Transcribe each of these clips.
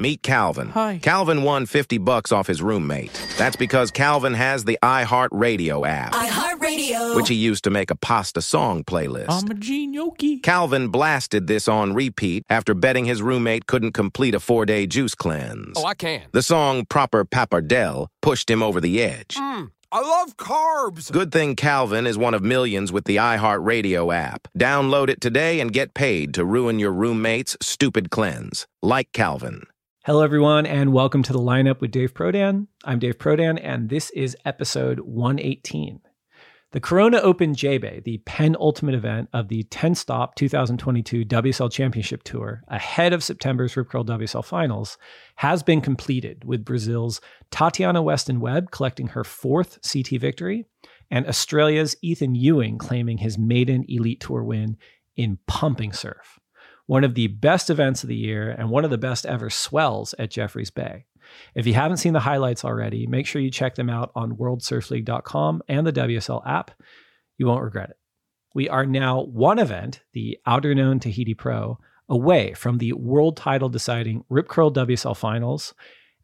Meet Calvin. Hi. Calvin won 50 bucks off his roommate. That's because Calvin has the iHeartRadio app, iHeartRadio. which he used to make a pasta song playlist. I'm a genioki. Calvin blasted this on repeat after betting his roommate couldn't complete a four day juice cleanse. Oh, I can. the song Proper Pappardelle pushed him over the edge. Mm, I love carbs. Good thing Calvin is one of millions with the iHeartRadio app. Download it today and get paid to ruin your roommate's stupid cleanse. Like Calvin. Hello, everyone, and welcome to the lineup with Dave Prodan. I'm Dave Prodan, and this is episode 118. The Corona Open J-Bay, the penultimate event of the 10-stop 2022 WSL Championship Tour, ahead of September's Rip Curl WSL Finals, has been completed with Brazil's Tatiana Weston Webb collecting her fourth CT victory, and Australia's Ethan Ewing claiming his maiden Elite Tour win in pumping surf one of the best events of the year and one of the best ever swells at Jeffreys Bay. If you haven't seen the highlights already, make sure you check them out on worldsurfleague.com and the WSL app. You won't regret it. We are now one event, the Outerknown Tahiti Pro, away from the world title deciding Rip Curl WSL finals.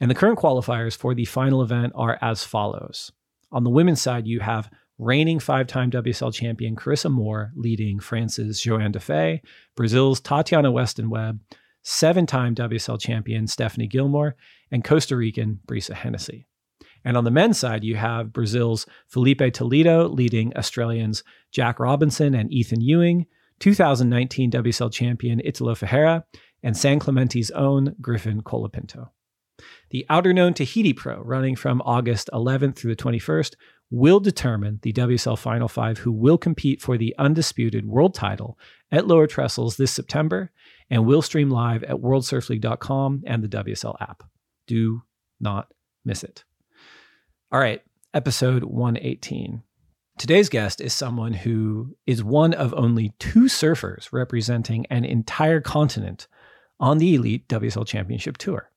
And the current qualifiers for the final event are as follows. On the women's side, you have reigning five time WSL champion Carissa Moore leading France's Johanne Defay, Brazil's Tatiana Weston Webb, seven time WSL champion Stephanie Gilmore, and Costa Rican Brisa Hennessy. And on the men's side, you have Brazil's Felipe Toledo leading Australians Jack Robinson and Ethan Ewing, 2019 WSL champion Italo Ferreira, and San Clemente's own Griffin Colapinto. The Outerknown Tahiti Pro, running from August 11th through the 21st, will determine the WSL Final Five who will compete for the undisputed world title at Lower Trestles this September and will stream live at worldsurfleague.com and the WSL app. Do not miss it. All right, episode 118. Today's guest is someone who is one of only two surfers representing an entire continent on the Elite WSL Championship Tour.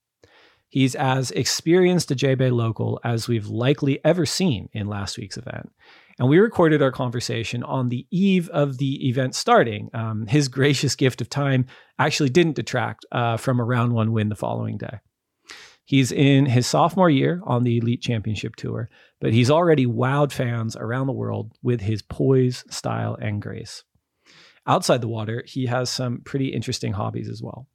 He's as experienced a J-Bay local as we've likely ever seen in last week's event. And we recorded our conversation on the eve of the event starting. Um, his gracious gift of time actually didn't detract uh, from a round one win the following day. He's in his sophomore year on the Elite Championship Tour, but he's already wowed fans around the world with his poise, style, and grace. Outside the water, he has some pretty interesting hobbies as well.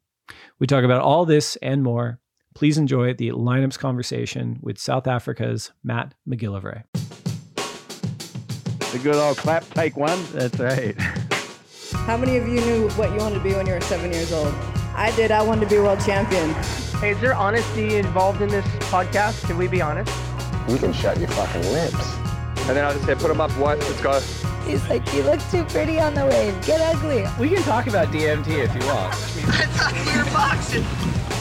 We talk about all this and more Please enjoy the lineups conversation with South Africa's Matt McGillivray. The good old clap, take one. That's right. How many of you knew what you wanted to be when you were seven years old? I did. I wanted to be world champion. Hey, is there honesty involved in this podcast? Can we be honest? You can shut your fucking lips. And then I'll just say, put them up what? Let's go. He's like, you look too pretty on the wave. Get ugly. We can talk about DMT if you want. I thought we were boxing.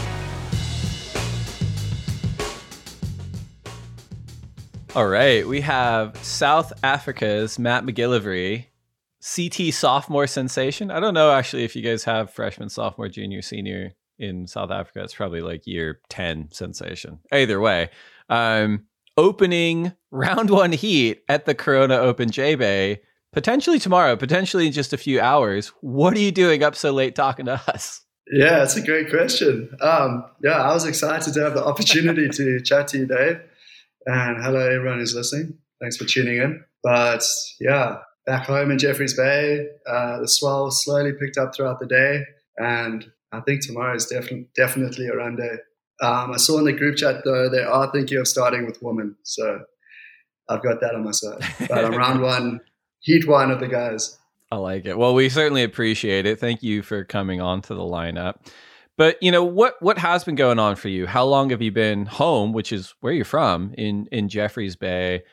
All right, we have South Africa's Matt McGillivray, CT sophomore sensation. I don't know actually if you guys have freshman, sophomore, junior, senior in South Africa. It's probably like year 10 sensation. Either way, um, opening round one heat at the Corona Open J Bay, potentially tomorrow, potentially in just a few hours. What are you doing up so late talking to us? Yeah, it's a great question. Um, yeah, I was excited to have the opportunity to chat to you, Dave. And hello, everyone who's listening. Thanks for tuning in. But yeah, back home in Jeffreys Bay, uh, the swell slowly picked up throughout the day. And I think tomorrow is definitely definitely a run day. Um, I saw in the group chat, though, they are thinking of starting with women. So I've got that on my side. But I'm round one, heat one of the guys. I like it. Well, we certainly appreciate it. Thank you for coming on to the lineup. But you know what what has been going on for you? How long have you been home, which is where you're from in in Jeffreys Bay?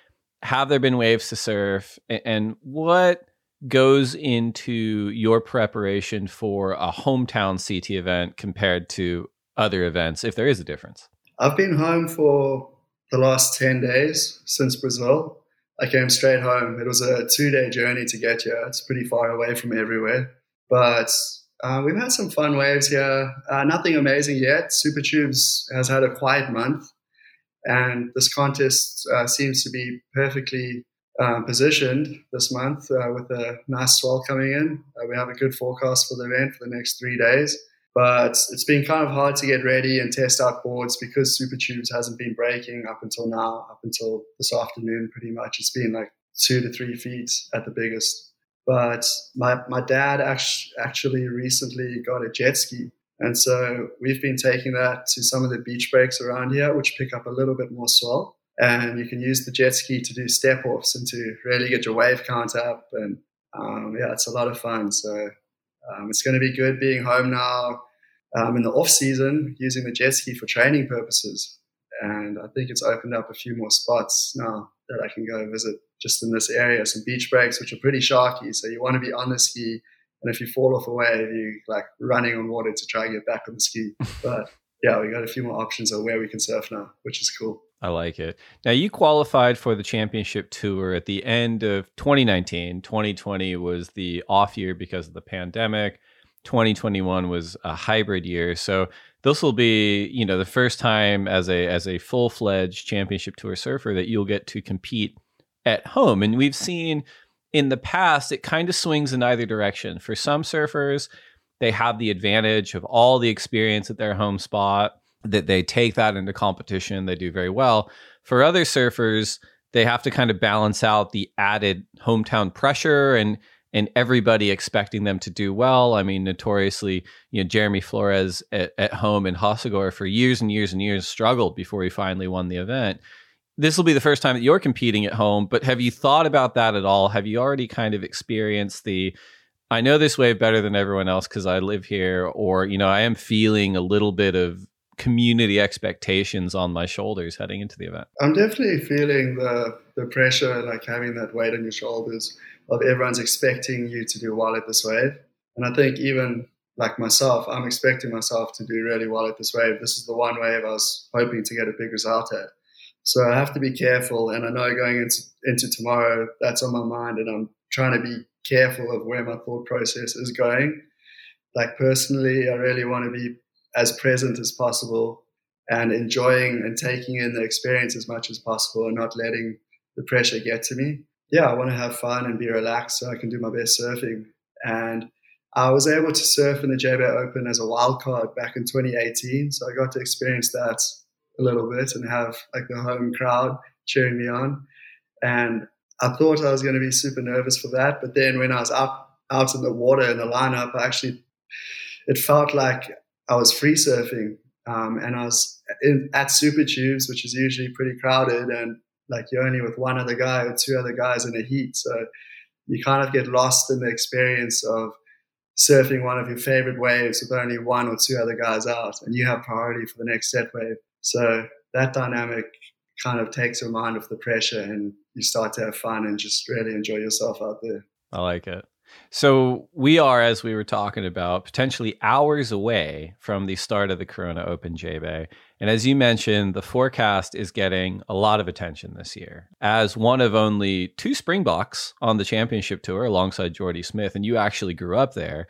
Have there been waves to surf, and what goes into your preparation for a hometown CT event compared to other events, if there is a difference? I've been home for the last 10 days since Brazil. I came straight home. It was a two day journey to get here. It's pretty far away from everywhere. But uh, we've had some fun waves here. Uh, nothing amazing yet. Super Tubes has had a quiet month. And this contest uh, seems to be perfectly um, positioned this month uh, with a nice swell coming in. Uh, we have a good forecast for the event for the next three days. But it's been kind of hard to get ready and test out boards because Super Tubes hasn't been breaking up until now, up until this afternoon, pretty much. It's been like two to three feet at the biggest. But my, my dad actually recently got a jet ski. And so we've been taking that to some of the beach breaks around here, which pick up a little bit more swell. And you can use the jet ski to do step offs and to really get your wave count up. And um, yeah, it's a lot of fun. So um, it's going to be good being home now um, in the off season, using the jet ski for training purposes. And I think it's opened up a few more spots now that I can go visit just in this area. Some beach breaks, which are pretty sharky. So you want to be on the ski. And if you fall off a wave, you like running on water to try and get back on the ski. But yeah, we got a few more options of where we can surf now, which is cool. I like it. Now, you qualified for the championship tour at the end of 2019. 2020 was the off year because of the pandemic. 2021 was a hybrid year. So this will be, you know, the first time as a as a full-fledged championship tour surfer that you'll get to compete at home. And we've seen in the past it kind of swings in either direction. For some surfers, they have the advantage of all the experience at their home spot that they take that into competition, they do very well. For other surfers, they have to kind of balance out the added hometown pressure and and everybody expecting them to do well. I mean, notoriously, you know, Jeremy Flores at, at home in Hossegor for years and years and years struggled before he finally won the event. This will be the first time that you're competing at home, but have you thought about that at all? Have you already kind of experienced the I know this wave better than everyone else because I live here, or you know, I am feeling a little bit of community expectations on my shoulders heading into the event? I'm definitely feeling the the pressure, like having that weight on your shoulders of everyone's expecting you to do well at this wave. And I think even like myself, I'm expecting myself to do really well at this wave. This is the one wave I was hoping to get a big result at. So I have to be careful. And I know going into, into tomorrow, that's on my mind. And I'm trying to be careful of where my thought process is going. Like personally, I really want to be as present as possible and enjoying and taking in the experience as much as possible and not letting the pressure get to me. Yeah, I want to have fun and be relaxed so I can do my best surfing. And I was able to surf in the JBay Open as a wild card back in 2018. So I got to experience that a little bit and have like the home crowd cheering me on. And I thought I was going to be super nervous for that. But then when I was up out in the water in the lineup, I actually, it felt like I was free surfing um, and I was in, at Super Tubes, which is usually pretty crowded, and like you're only with one other guy or two other guys in a heat, so you kind of get lost in the experience of surfing one of your favorite waves with only one or two other guys out, and you have priority for the next set wave. So that dynamic kind of takes your mind off the pressure, and you start to have fun and just really enjoy yourself out there. I like it. So we are, as we were talking about, potentially hours away from the start of the Corona Open J-Bay. And as you mentioned, the forecast is getting a lot of attention this year. As one of only two Springboks on the championship tour alongside Jordy Smith, and you actually grew up there,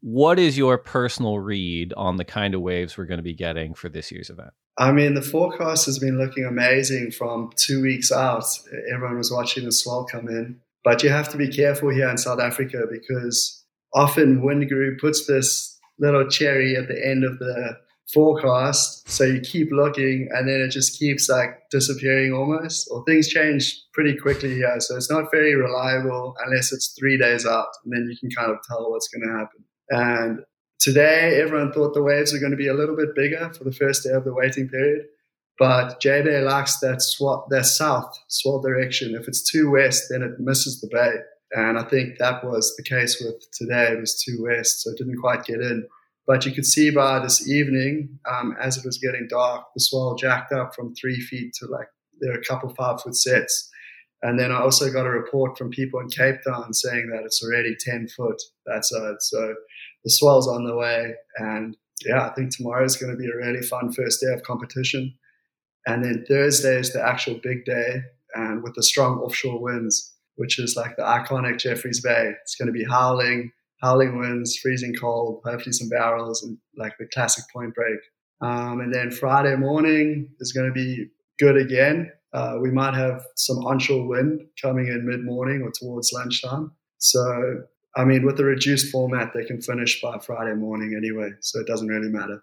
what is your personal read on the kind of waves we're going to be getting for this year's event? I mean, the forecast has been looking amazing from two weeks out. Everyone was watching the swell come in. But you have to be careful here in South Africa because often Windguru puts this little cherry at the end of the forecast. So you keep looking and then it just keeps like disappearing almost, or things change pretty quickly here. So it's not very reliable unless it's three days out. And then you can kind of tell what's going to happen. And today, everyone thought the waves are going to be a little bit bigger for the first day of the waiting period. But J-Bay likes that that south swell direction. If it's too west, then it misses the bay. And I think that was the case with today. It was too west, so it didn't quite get in. But you could see by this evening, um, as it was getting dark, the swell jacked up from three feet to like there are a couple five foot sets. And then I also got a report from people in Cape Town saying that it's already 10 foot that side. So the swell's on the way and yeah, I think tomorrow is going to be a really fun first day of competition. And then Thursday is the actual big day, and with the strong offshore winds, which is like the iconic Jeffreys Bay. It's going to be howling, howling winds, freezing cold, hopefully some barrels, and like the classic point break. Um, and then Friday morning is going to be good again. Uh, we might have some onshore wind coming in mid morning or towards lunchtime. So, I mean, with the reduced format, they can finish by Friday morning anyway. So it doesn't really matter.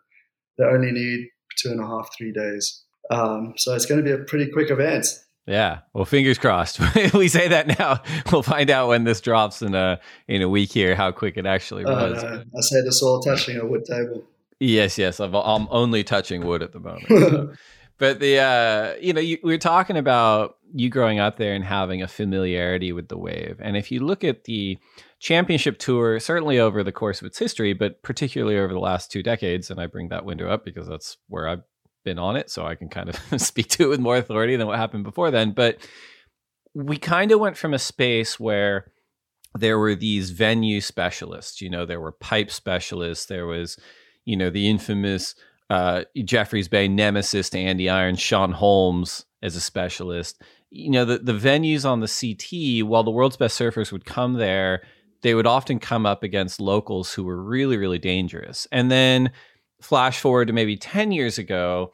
They only need two and a half, three days. Um, so it's going to be a pretty quick event. Yeah. Well, fingers crossed. we say that now. We'll find out when this drops in a in a week here how quick it actually uh, was. Uh, I say this all touching a wood table. Yes, yes. I'm, I'm only touching wood at the moment. but the uh, you know, you, we are talking about you growing up there and having a familiarity with the wave. And if you look at the championship tour, certainly over the course of its history, but particularly over the last two decades, and I bring that window up because that's where I've been on it, so I can kind of speak to it with more authority than what happened before then. But we kind of went from a space where there were these venue specialists. You know, there were pipe specialists. There was, you know, the infamous uh, Jeffreys Bay nemesis to Andy Irons, Sean Holmes as a specialist. You know, the, the venues on the CT, while the world's best surfers would come there, they would often come up against locals who were really, really dangerous. And then flash forward to maybe 10 years ago,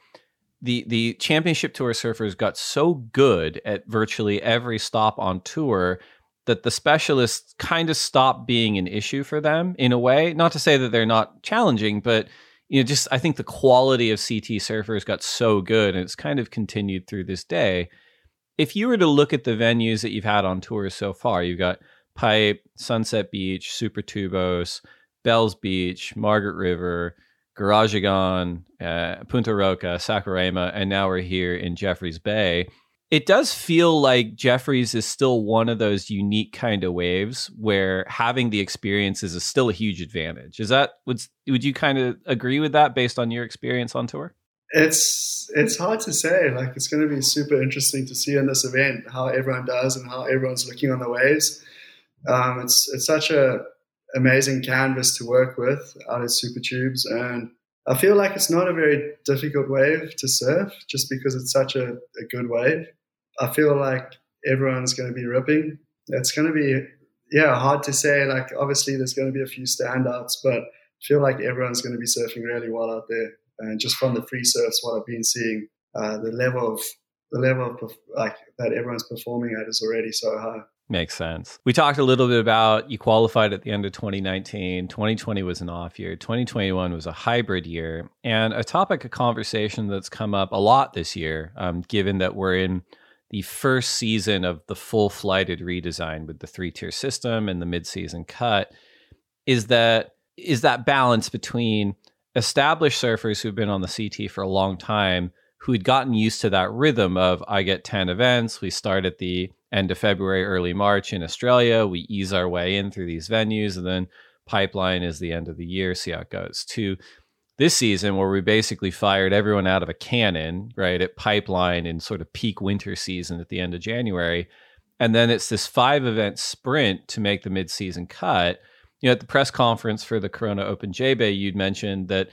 the the championship tour surfers got so good at virtually every stop on tour that the specialists kind of stopped being an issue for them in a way. Not to say that they're not challenging, but you know, just I think the quality of CT surfers got so good, and it's kind of continued through this day. If you were to look at the venues that you've had on tours so far, you've got Pipe, Sunset Beach, Super Tubos, Bells Beach, Margaret River, Grajagan, uh, Punta Roca, Saquarema, and now we're here in Jeffreys Bay. It does feel like Jeffreys is still one of those unique kind of waves where having the experiences is still a huge advantage. Is that would would you kind of agree with that based on your experience on tour? It's it's hard to say. Like it's going to be super interesting to see in this event how everyone does and how everyone's looking on the waves. Um, it's it's such a amazing canvas to work with out of Super Tubes. And I feel like it's not a very difficult wave to surf just because it's such a, a good wave. I feel like everyone's going to be ripping. It's going to be, yeah, hard to say. Like, obviously, there's going to be a few standouts, but I feel like everyone's going to be surfing really well out there. And just from the free surfs, what I've been seeing, uh, the level of the level of like that everyone's performing at is already so high. Makes sense. We talked a little bit about you qualified at the end of 2019. 2020 was an off year. 2021 was a hybrid year. And a topic of conversation that's come up a lot this year, um, given that we're in the first season of the full flighted redesign with the three tier system and the mid season cut, is that is that balance between established surfers who've been on the CT for a long time who had gotten used to that rhythm of I get 10 events, we start at the end of February, early March in Australia. We ease our way in through these venues, and then pipeline is the end of the year. See how it goes. To this season, where we basically fired everyone out of a cannon, right, at pipeline in sort of peak winter season at the end of January. And then it's this five event sprint to make the midseason cut. You know, at the press conference for the Corona Open J Bay, you'd mentioned that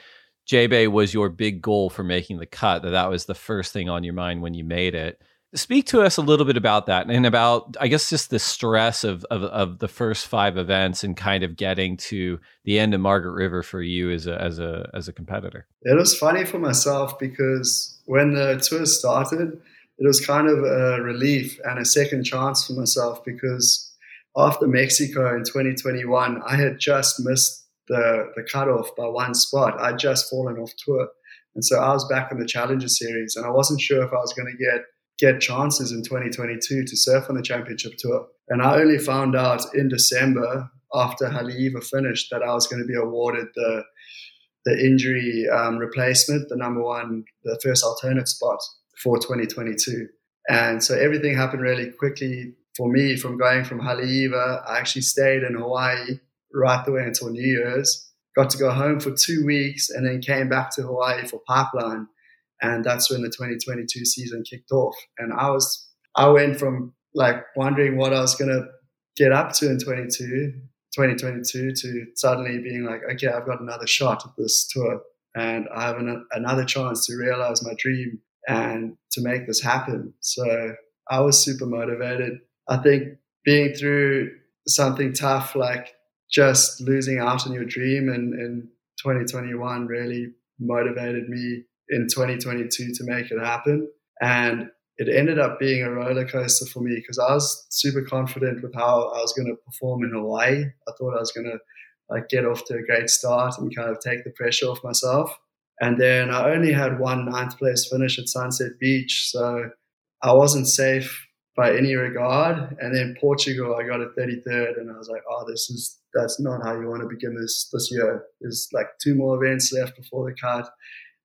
J Bay was your big goal for making the cut, that that was the first thing on your mind when you made it. Speak to us a little bit about that and about, I guess, just the stress of, of, of the first five events and kind of getting to the end of Margaret River for you as a as a as a competitor. It was funny for myself because when the tour started, it was kind of a relief and a second chance for myself because after Mexico in 2021, I had just missed the the cutoff by one spot. I'd just fallen off tour, and so I was back in the Challenger Series, and I wasn't sure if I was going to get get chances in 2022 to surf on the championship tour. And I only found out in December after Haleiwa finished that I was going to be awarded the the injury um, replacement, the number one, the first alternate spot for 2022. And so everything happened really quickly for me from going from Haleiwa. I actually stayed in Hawaii right the way until New Year's. Got to go home for two weeks and then came back to Hawaii for Pipeline and that's when the 2022 season kicked off. And I was, I went from like wondering what I was going to get up to in 22, 2022 to suddenly being like, okay, I've got another shot at this tour. and I have an, another chance to realize my dream and to make this happen. So I was super motivated. I think being through something tough like just losing out on your dream in, in 2021 really motivated me in 2022 to make it happen. And it ended up being a roller coaster for me because I was super confident with how I was going to perform in Hawaii. I thought I was going to like get off to a great start and kind of take the pressure off myself. And then I only had one ninth place finish at Sunset Beach, so I wasn't safe by any regard. And then Portugal, I got a 33rd, and I was like, oh, this is that's not how you want to begin this this year. There's like two more events left before the cut.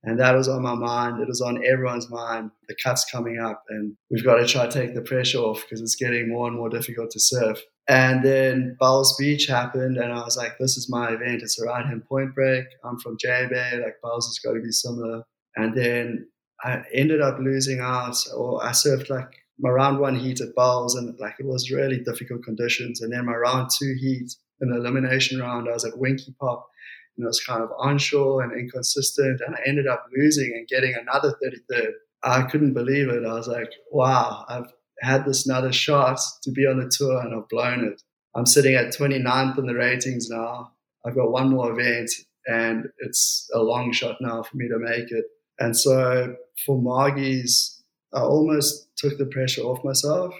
And that was on my mind. It was on everyone's mind. The cut's coming up, and we've got to try to take the pressure off because it's getting more and more difficult to surf. And then Bells Beach happened, and I was like, this is my event. It's a right hand point break. I'm from J Bay, like Bells has got to be similar. And then I ended up losing out, or I surfed like my round one heat at Bells, and like it was really difficult conditions. And then my round two heat in the elimination round, I was at Winkipop, and it was kind of unsure and inconsistent. And I ended up losing and getting another 33rd. I couldn't believe it. I was like, wow, I've had this another shot to be on the tour and I've blown it. I'm sitting at 29th in the ratings now. I've got one more event and it's a long shot now for me to make it. And so for Margie's, I almost took the pressure off myself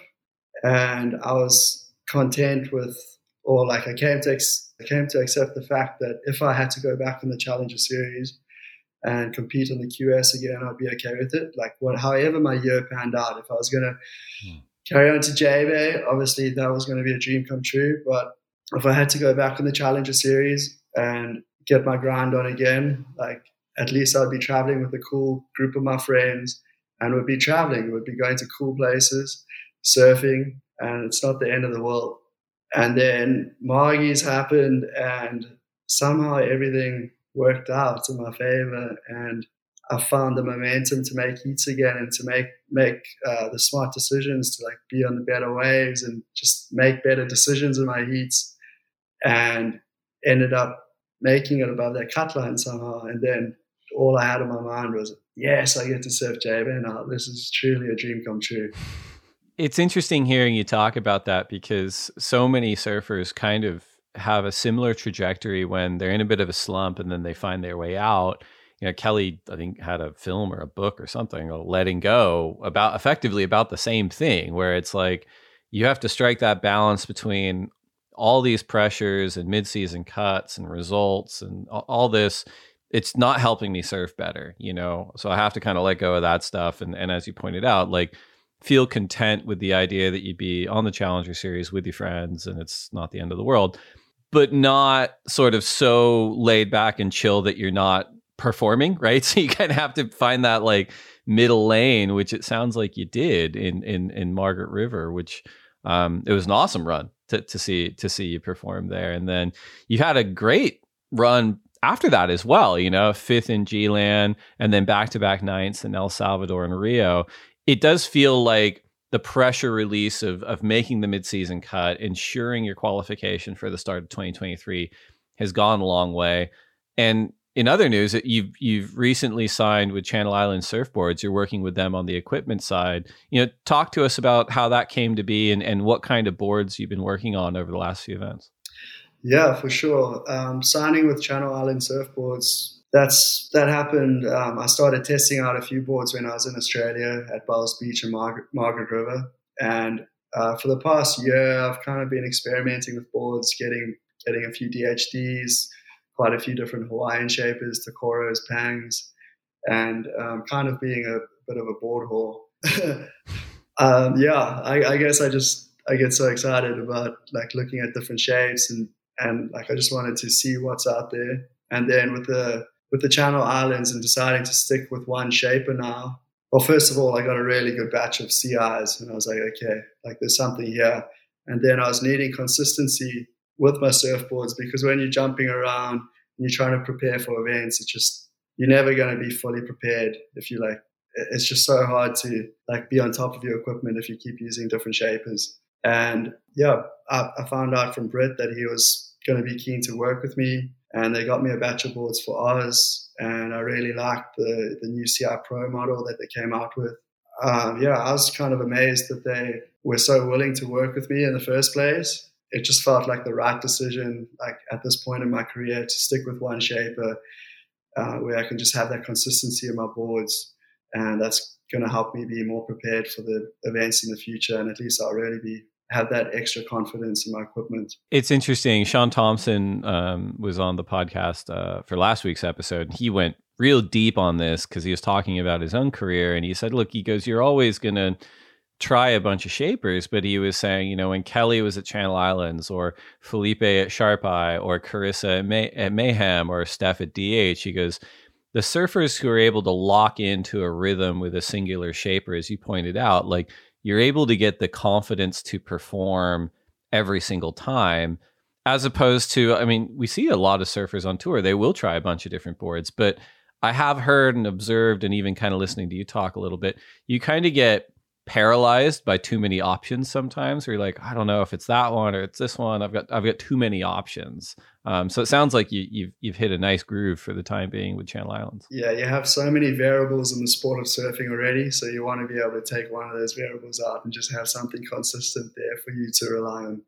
and I was content with, or like I came to, ex- I came to accept the fact that if I had to go back in the Challenger Series, and compete on the QS again, I'd be okay with it. Like what, however my year panned out, if I was going to hmm. carry on to J-Bay, obviously that was going to be a dream come true. But if I had to go back in the Challenger Series and get my grind on again, like at least I'd be traveling with a cool group of my friends and would be traveling, would be going to cool places, surfing, and it's not the end of the world. And then Margie's happened, and somehow everything worked out in my favor and I found the momentum to make heats again and to make make uh, the smart decisions to like be on the better waves and just make better decisions in my heats and ended up making it above that cut line somehow. And then all I had in my mind was yes I get to surf JB now this is truly a dream come true it's interesting hearing you talk about that because so many surfers kind of have a similar trajectory when they're in a bit of a slump and then they find their way out. You know, Kelly, I think, had a film or a book or something, or letting go about effectively about the same thing, where it's like you have to strike that balance between all these pressures and midseason cuts and results and all this. It's not helping me surf better, you know. So I have to kind of let go of that stuff. And and as you pointed out, like feel content with the idea that you'd be on the Challenger Series with your friends and it's not the end of the world but not sort of so laid back and chill that you're not performing, right? So you kind of have to find that like middle lane, which it sounds like you did in in in Margaret River, which um, it was an awesome run to to see to see you perform there, and then you had a great run after that as well. You know, fifth in G-Land, and then back to back ninths in El Salvador and Rio. It does feel like the pressure release of of making the midseason cut, ensuring your qualification for the start of 2023 has gone a long way. And in other news, you've you've recently signed with Channel Island Surfboards. You're working with them on the equipment side. You know, talk to us about how that came to be and, and what kind of boards you've been working on over the last few events. Yeah, for sure. Um, signing with Channel Island Surfboards that's that happened. Um, I started testing out a few boards when I was in Australia at Bells Beach and Margaret, Margaret River, and uh, for the past year, I've kind of been experimenting with boards, getting getting a few DHDs, quite a few different Hawaiian shapers, Tokoros, Pangs, and um, kind of being a bit of a board whore. um, yeah, I, I guess I just I get so excited about like looking at different shapes and and like I just wanted to see what's out there. And then with the with the Channel Islands and deciding to stick with one shaper now. Well, first of all, I got a really good batch of CIs, and I was like, okay, like there's something here. And then I was needing consistency with my surfboards because when you're jumping around and you're trying to prepare for events, it's just you're never going to be fully prepared if you like. It's just so hard to like be on top of your equipment if you keep using different shapers. And yeah, I, I found out from Britt that he was going to be keen to work with me and they got me a batch of boards for Oz. and I really liked the the new CI Pro model that they came out with. Um, yeah, I was kind of amazed that they were so willing to work with me in the first place. It just felt like the right decision, like at this point in my career, to stick with one shaper, uh, where I can just have that consistency in my boards, and that's going to help me be more prepared for the events in the future. And at least I'll really be have that extra confidence in my equipment. It's interesting. Sean Thompson um, was on the podcast uh, for last week's episode. He went real deep on this because he was talking about his own career. And he said, look, he goes, you're always going to try a bunch of shapers, but he was saying, you know, when Kelly was at Channel Islands or Felipe at Sharpeye or Carissa at, May- at Mayhem or Steph at DH, he goes, the surfers who are able to lock into a rhythm with a singular shaper, as you pointed out, like you're able to get the confidence to perform every single time as opposed to i mean we see a lot of surfers on tour they will try a bunch of different boards but i have heard and observed and even kind of listening to you talk a little bit you kind of get paralyzed by too many options sometimes where you're like i don't know if it's that one or it's this one. I've got i've got too many options. Um, so it sounds like you, you've you've hit a nice groove for the time being with channel islands. Yeah you have so many variables in the sport of surfing already so you want to be able to take one of those variables out and just have something consistent there for you to rely on.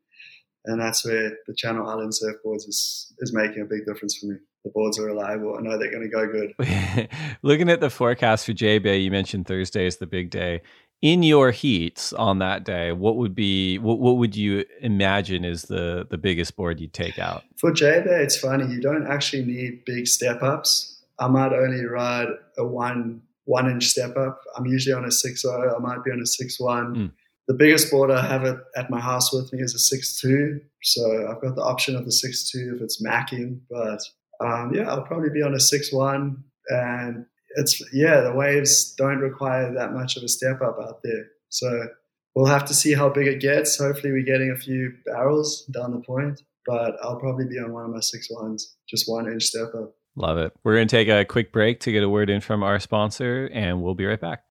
And that's where the channel island surfboards is is making a big difference for me. The boards are reliable. I know they're going to go good. Looking at the forecast for J Bay, you mentioned Thursday is the big day in your heats on that day, what would be what, what would you imagine is the the biggest board you'd take out? For J Bay, it's funny. You don't actually need big step ups. I might only ride a one one inch step up. I'm usually on a six zero. I might be on a six one. Mm. The biggest board I have it at my house with me is a six two. So I've got the option of the six two if it's macking. But um, yeah, I'll probably be on a six one and it's yeah, the waves don't require that much of a step up out there. So we'll have to see how big it gets. Hopefully, we're getting a few barrels down the point, but I'll probably be on one of my six ones, just one inch step up. Love it. We're going to take a quick break to get a word in from our sponsor, and we'll be right back.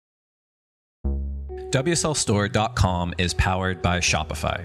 WSLStore.com is powered by Shopify.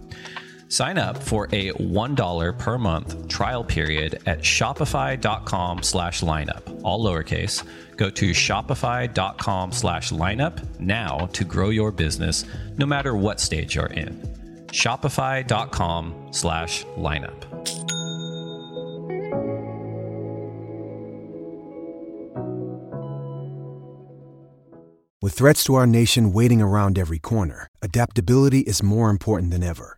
Sign up for a $1 per month trial period at shopify.com slash lineup, all lowercase. Go to shopify.com slash lineup now to grow your business no matter what stage you're in. Shopify.com slash lineup. With threats to our nation waiting around every corner, adaptability is more important than ever.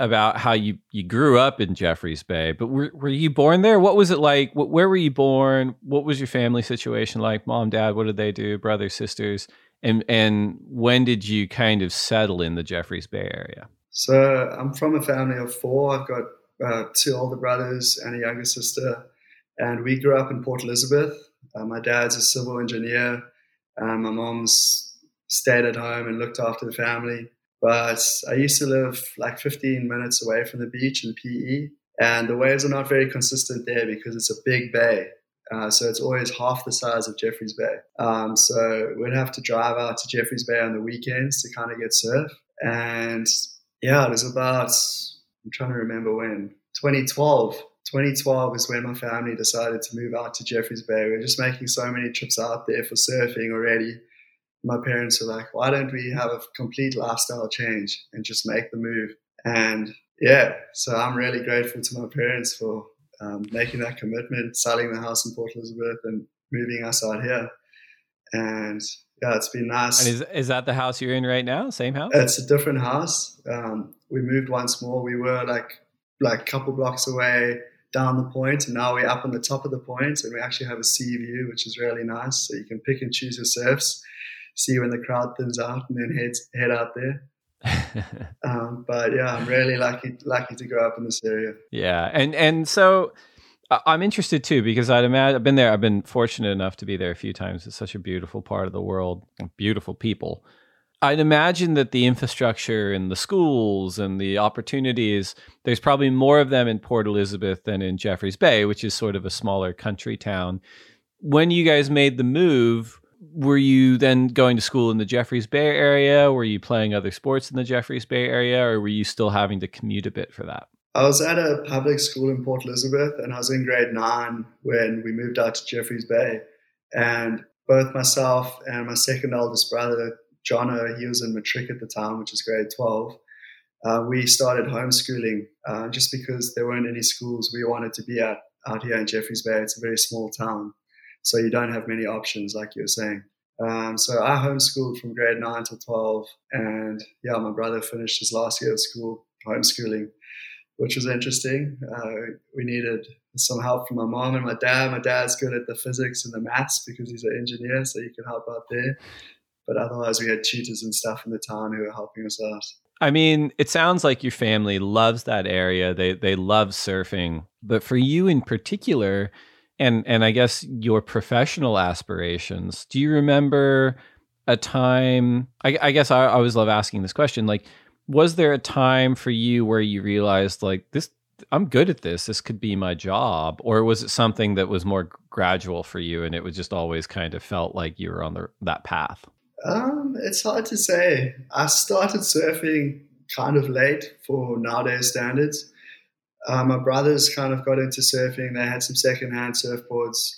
about how you you grew up in Jeffreys Bay, but were were you born there? What was it like? Where were you born? What was your family situation like? Mom, dad, what did they do? Brothers, sisters, and and when did you kind of settle in the Jeffreys Bay area? So I'm from a family of four. I've got uh, two older brothers and a younger sister, and we grew up in Port Elizabeth. Uh, my dad's a civil engineer. Um, my mom's stayed at home and looked after the family. But I used to live like 15 minutes away from the beach in PE, and the waves are not very consistent there because it's a big bay. Uh, so it's always half the size of Jeffreys Bay. Um, so we'd have to drive out to Jeffreys Bay on the weekends to kind of get surf. And yeah, it was about, I'm trying to remember when, 2012. 2012 is when my family decided to move out to Jeffreys Bay. We were just making so many trips out there for surfing already my parents were like, why don't we have a complete lifestyle change and just make the move? And yeah, so I'm really grateful to my parents for um, making that commitment, selling the house in Port Elizabeth and moving us out here. And yeah, it's been nice. And is, is that the house you're in right now? Same house? It's a different house. Um, we moved once more. We were like like a couple blocks away down the point, and now we're up on the top of the point, and we actually have a sea view, which is really nice. So you can pick and choose your surfs see when the crowd thins out and then head head out there. um, but yeah, I'm really lucky lucky to grow up in this area. Yeah, and and so I'm interested too because I'd imagine I've been there. I've been fortunate enough to be there a few times. It's such a beautiful part of the world, beautiful people. I'd imagine that the infrastructure and the schools and the opportunities, there's probably more of them in Port Elizabeth than in Jeffreys Bay, which is sort of a smaller country town. When you guys made the move, were you then going to school in the Jeffreys Bay area? Were you playing other sports in the Jeffreys Bay area, or were you still having to commute a bit for that? I was at a public school in Port Elizabeth, and I was in grade nine when we moved out to Jeffreys Bay. And both myself and my second oldest brother, Jono, he was in matric at the time, which is grade 12. Uh, we started homeschooling uh, just because there weren't any schools we wanted to be at out here in Jeffreys Bay. It's a very small town. So you don't have many options, like you were saying. Um, so I homeschooled from grade nine to 12. And yeah, my brother finished his last year of school homeschooling, which was interesting. Uh, we needed some help from my mom and my dad. My dad's good at the physics and the maths because he's an engineer, so he could help out there. But otherwise, we had tutors and stuff in the town who were helping us out. I mean, it sounds like your family loves that area. They they love surfing, but for you in particular, and and I guess your professional aspirations. Do you remember a time? I, I guess I, I always love asking this question. Like, was there a time for you where you realized like this? I'm good at this. This could be my job, or was it something that was more gradual for you, and it was just always kind of felt like you were on the that path? Um, it's hard to say. I started surfing kind of late for nowadays standards. Uh, my brothers kind of got into surfing. They had some secondhand surfboards,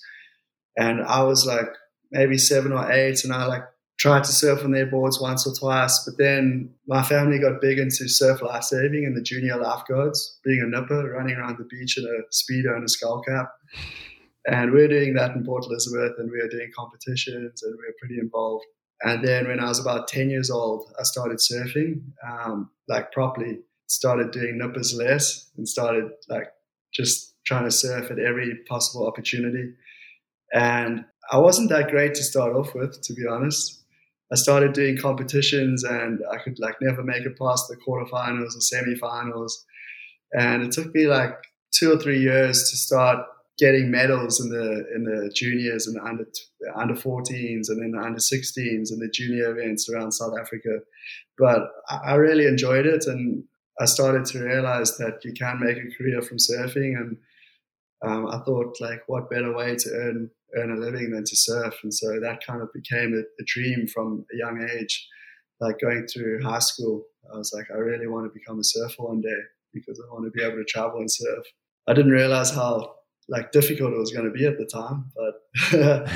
and I was like maybe seven or eight, and I like tried to surf on their boards once or twice. But then my family got big into surf lifesaving and the junior lifeguards, being a nipper, running around the beach in a speedo and a skull cap. And we were doing that in Port Elizabeth, and we were doing competitions, and we were pretty involved. And then when I was about 10 years old, I started surfing, um, like properly started doing nippers less and started like just trying to surf at every possible opportunity. And I wasn't that great to start off with, to be honest. I started doing competitions and I could like never make it past the quarterfinals or semifinals. And it took me like two or three years to start getting medals in the in the juniors and the under under 14s and then the under 16s and the junior events around South Africa. But I really enjoyed it and I started to realize that you can make a career from surfing, and um, I thought, like, what better way to earn earn a living than to surf? And so that kind of became a, a dream from a young age. Like going through high school, I was like, I really want to become a surfer one day because I want to be able to travel and surf. I didn't realize how like difficult it was going to be at the time, but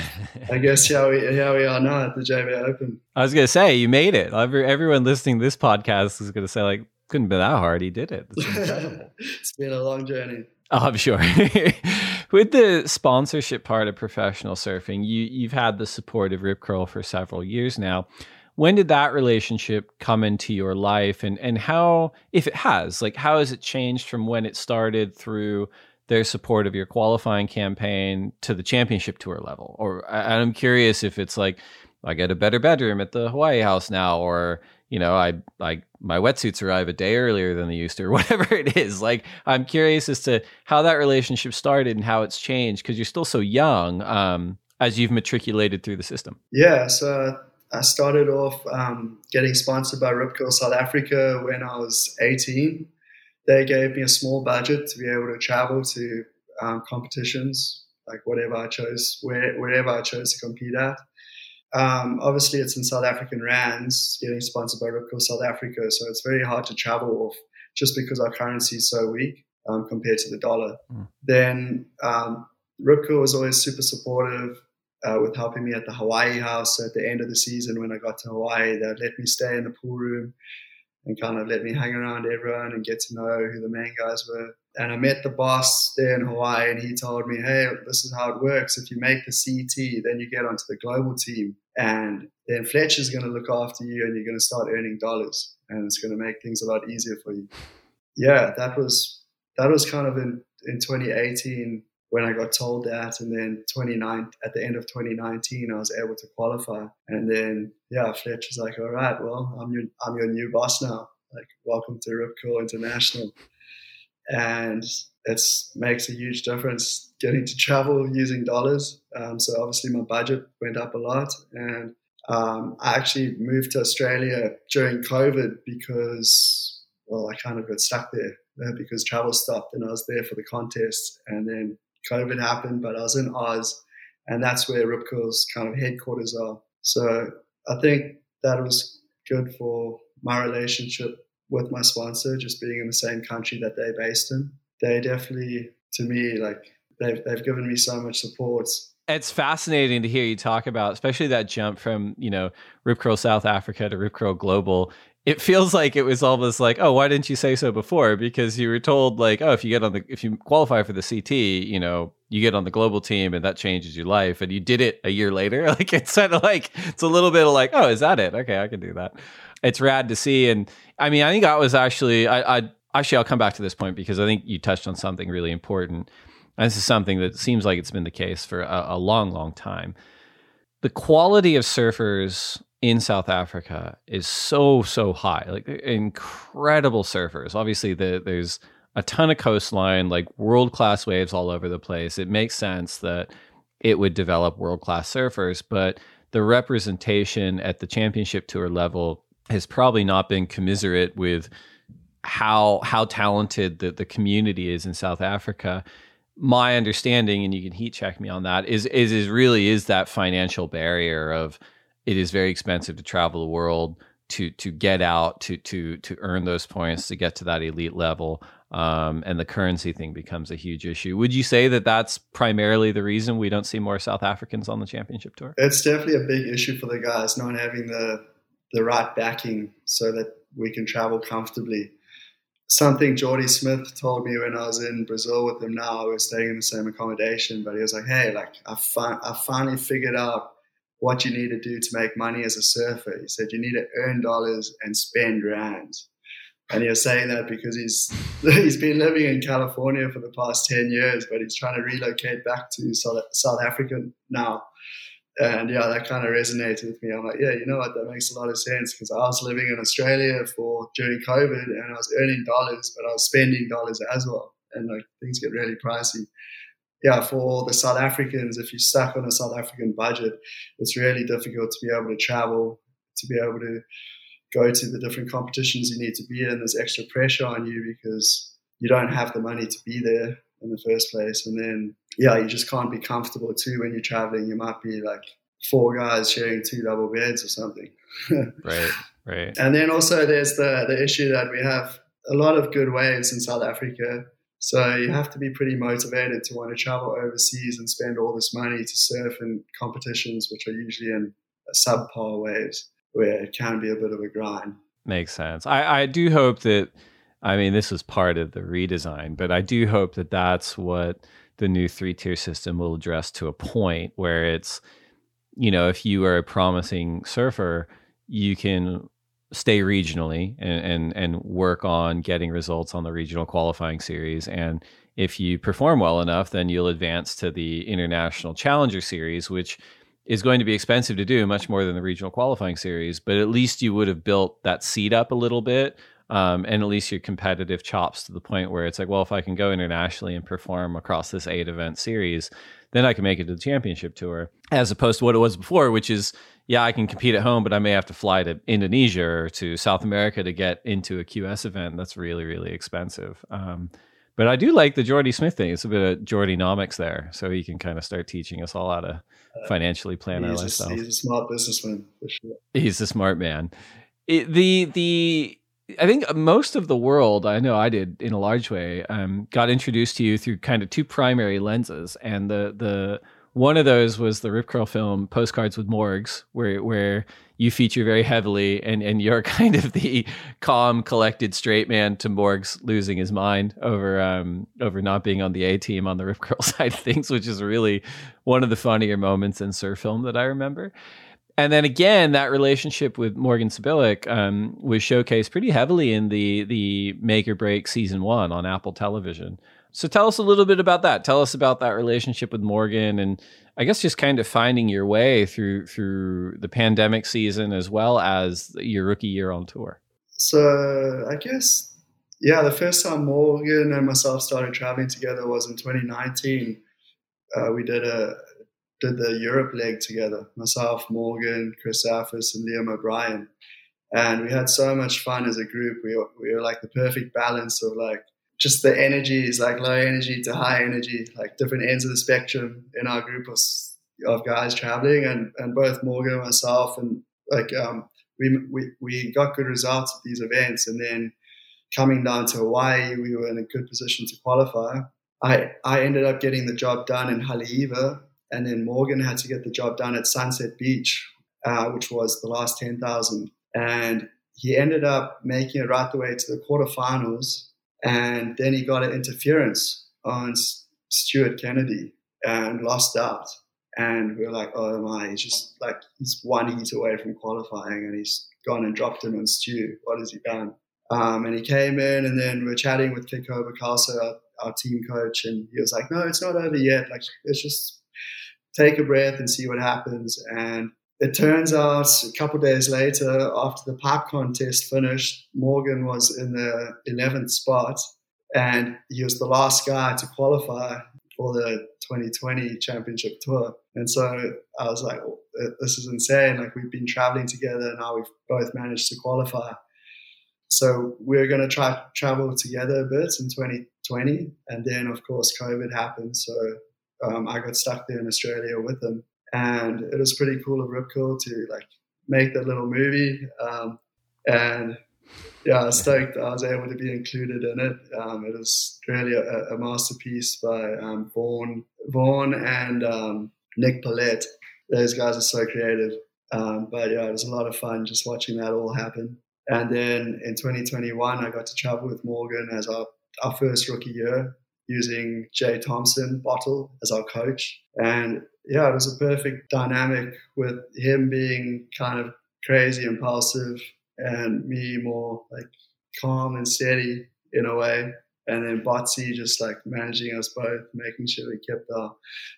I guess here we here we are now at the J-Bay Open. I was going to say you made it. Every, everyone listening to this podcast is going to say like couldn't be that hard. He did it. it's been a long journey. Oh, I'm sure. With the sponsorship part of professional surfing, you you've had the support of Rip Curl for several years now. when did that relationship come into your life and and how if it has like how has it changed from when it started through their support of your qualifying campaign to the championship tour level or i'm curious if it's like i get a better bedroom at the hawaii house now or you know i like my wetsuits arrive a day earlier than they used to or whatever it is like i'm curious as to how that relationship started and how it's changed because you're still so young um, as you've matriculated through the system yeah so I started off um, getting sponsored by Rip Curl South Africa when I was 18. They gave me a small budget to be able to travel to um, competitions, like whatever I chose, where, wherever I chose to compete at. Um, obviously, it's in South African rands, getting sponsored by Rip Curl South Africa, so it's very hard to travel off just because our currency is so weak um, compared to the dollar. Mm. Then um, Rip Curl was always super supportive uh, with helping me at the Hawaii house. So at the end of the season, when I got to Hawaii, they let me stay in the pool room and kind of let me hang around everyone and get to know who the main guys were. And I met the boss there in Hawaii, and he told me, "Hey, this is how it works. If you make the CT, then you get onto the global team, and then Fletcher's going to look after you, and you're going to start earning dollars, and it's going to make things a lot easier for you." Yeah, that was that was kind of in in 2018 when I got told that, and then 29 at the end of 2019, I was able to qualify, and then yeah, Fletch was like, "All right, well, I'm your I'm your new boss now. Like, welcome to Rip Curl International," and it makes a huge difference getting to travel using dollars. Um, so obviously, my budget went up a lot, and um, I actually moved to Australia during COVID because well, I kind of got stuck there uh, because travel stopped, and I was there for the contest, and then COVID happened, but I was in Oz, and that's where Rip Curl's kind of headquarters are. So I think that was good for my relationship with my sponsor, just being in the same country that they're based in. They definitely, to me, like they've they've given me so much support. It's fascinating to hear you talk about, especially that jump from you know Rip Curl South Africa to Rip Curl Global it feels like it was almost like, oh, why didn't you say so before? Because you were told like, oh, if you get on the if you qualify for the CT, you know, you get on the global team and that changes your life, and you did it a year later. Like it's kind of like it's a little bit of like, oh, is that it? Okay, I can do that. It's rad to see, and I mean, I think that was actually, I, I actually, I'll come back to this point because I think you touched on something really important. This is something that seems like it's been the case for a, a long, long time. The quality of surfers in South Africa is so so high. Like incredible surfers. Obviously, the, there's a ton of coastline, like world class waves all over the place. It makes sense that it would develop world class surfers, but the representation at the championship tour level has probably not been commiserate with how how talented the, the community is in South Africa. My understanding, and you can heat check me on that, is is is really is that financial barrier of it is very expensive to travel the world to to get out to to to earn those points to get to that elite level um, and the currency thing becomes a huge issue. Would you say that that's primarily the reason we don't see more south africans on the championship tour? It's definitely a big issue for the guys not having the the right backing so that we can travel comfortably something Jordy Smith told me when I was in Brazil with him now, we are staying in the same accommodation, but he was like, Hey, like I, fi- I finally figured out what you need to do to make money as a surfer. He said you need to earn dollars and spend rands. And he was saying that because he's he's been living in California for the past ten years, but he's trying to relocate back to South, South Africa now. And yeah, that kind of resonated with me. I'm like, yeah, you know what? That makes a lot of sense because I was living in Australia for during COVID, and I was earning dollars, but I was spending dollars as well, and like things get really pricey yeah, for the South Africans, if you're stuck on a South African budget, it's really difficult to be able to travel, to be able to go to the different competitions you need to be in. There's extra pressure on you because you don't have the money to be there in the first place. And then, yeah, you just can't be comfortable too when you're traveling. You might be like four guys sharing two double beds or something. right, right. And then also there's the, the issue that we have a lot of good waves in South Africa so you have to be pretty motivated to want to travel overseas and spend all this money to surf in competitions which are usually in subpar waves where it can be a bit of a grind. Makes sense. I, I do hope that, I mean, this is part of the redesign, but I do hope that that's what the new three tier system will address to a point where it's, you know, if you are a promising surfer, you can stay regionally and, and and work on getting results on the regional qualifying series. And if you perform well enough then you'll advance to the international challenger series which is going to be expensive to do much more than the regional qualifying series. But at least you would have built that seat up a little bit um, and at least your competitive chops to the point where it's like well if i can go internationally and perform across this eight event series then i can make it to the championship tour as opposed to what it was before which is yeah, I can compete at home, but I may have to fly to Indonesia or to South America to get into a QS event. That's really, really expensive. Um, but I do like the Jordy Smith thing. It's a bit of Jordynomics there. So he can kind of start teaching us all how to financially plan he's our lifestyle. He's a smart businessman for sure. He's a smart man. It, the, the, I think most of the world, I know I did in a large way, um, got introduced to you through kind of two primary lenses. And the, the, one of those was the Rip Curl film Postcards with Morgs, where where you feature very heavily, and and you're kind of the calm, collected straight man to Morgs losing his mind over um over not being on the A team on the Rip Curl side of things, which is really one of the funnier moments in surf film that I remember. And then again, that relationship with Morgan Cibilic um, was showcased pretty heavily in the the Make or Break season one on Apple Television. So tell us a little bit about that. Tell us about that relationship with Morgan and I guess just kind of finding your way through through the pandemic season as well as your rookie year on tour. So I guess yeah, the first time Morgan and myself started traveling together was in 2019. Uh, we did a did the Europe leg together. Myself, Morgan, Chris Zaffis, and Liam O'Brien, and we had so much fun as a group. We were, we were like the perfect balance of like just the energy is like low energy to high energy, like different ends of the spectrum in our group of, of guys traveling. And, and both Morgan and myself, and like, um, we, we, we got good results at these events. And then coming down to Hawaii, we were in a good position to qualify. I, I ended up getting the job done in Haleiwa, and then Morgan had to get the job done at Sunset Beach, uh, which was the last 10,000. And he ended up making it right the way to the quarterfinals and then he got an interference on Stuart Kennedy and lost out. And we are like, oh my, he's just like, he's one heat away from qualifying and he's gone and dropped him on Stu. What has he done? Um, and he came in and then we are chatting with Kiko Bacalso, our, our team coach, and he was like, no, it's not over yet. Like, let's just take a breath and see what happens. And it turns out a couple days later, after the pipe contest finished, Morgan was in the 11th spot and he was the last guy to qualify for the 2020 championship tour. And so I was like, oh, this is insane. Like we've been traveling together and now we've both managed to qualify. So we're going to try travel together a bit in 2020. And then of course COVID happened. So um, I got stuck there in Australia with him and it was pretty cool of Rip Curl to like make that little movie. Um, and yeah, I was stoked I was able to be included in it. Um, it was really a, a masterpiece by um, Vaughn, Vaughn and um, Nick Pollet. Those guys are so creative. Um, but yeah, it was a lot of fun just watching that all happen. And then in 2021, I got to travel with Morgan as our, our first rookie year using Jay Thompson Bottle as our coach. And yeah, it was a perfect dynamic with him being kind of crazy, impulsive, and me more like calm and steady in a way. And then Botsy just like managing us both, making sure we kept our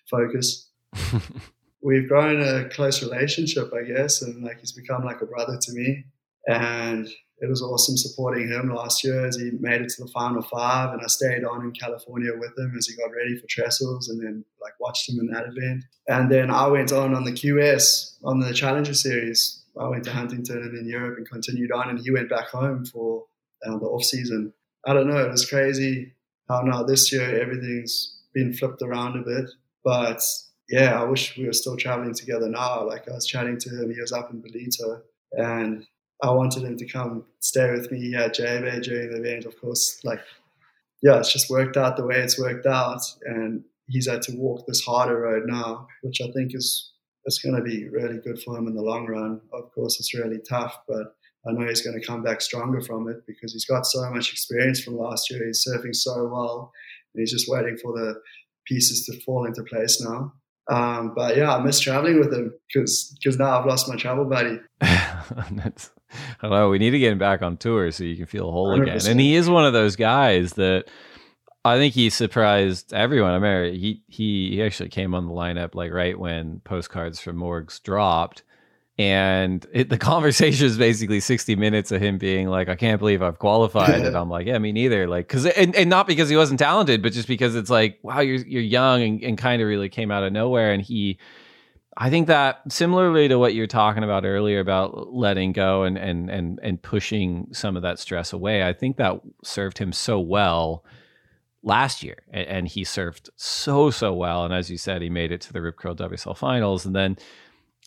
focus. We've grown a close relationship, I guess, and like he's become like a brother to me. And it was awesome supporting him last year as he made it to the final five. And I stayed on in California with him as he got ready for Trestles and then like watched him in that event. And then I went on on the QS on the Challenger Series. I went to Huntington and then Europe and continued on. And he went back home for uh, the off season. I don't know. It was crazy how now this year everything's been flipped around a bit. But yeah, I wish we were still traveling together now. Like I was chatting to him, he was up in Ballito, and I wanted him to come stay with me at J-Bay during the event. Of course, like, yeah, it's just worked out the way it's worked out. And he's had to walk this harder road now, which I think is it's going to be really good for him in the long run. Of course, it's really tough, but I know he's going to come back stronger from it because he's got so much experience from last year. He's surfing so well, and he's just waiting for the pieces to fall into place now. Um, but yeah, I miss traveling with him because because now I've lost my travel buddy. That's, hello, we need to get him back on tour so you can feel whole 100%. again. And he is one of those guys that I think he surprised everyone. I mean, he he he actually came on the lineup like right when postcards from Morgs dropped, and it, the conversation is basically sixty minutes of him being like, "I can't believe I've qualified," and I'm like, "Yeah, me neither." Like, because and, and not because he wasn't talented, but just because it's like, wow, you're you're young and, and kind of really came out of nowhere, and he. I think that similarly to what you're talking about earlier about letting go and and and and pushing some of that stress away, I think that served him so well last year, and, and he served so so well. And as you said, he made it to the Rip Curl WSL finals, and then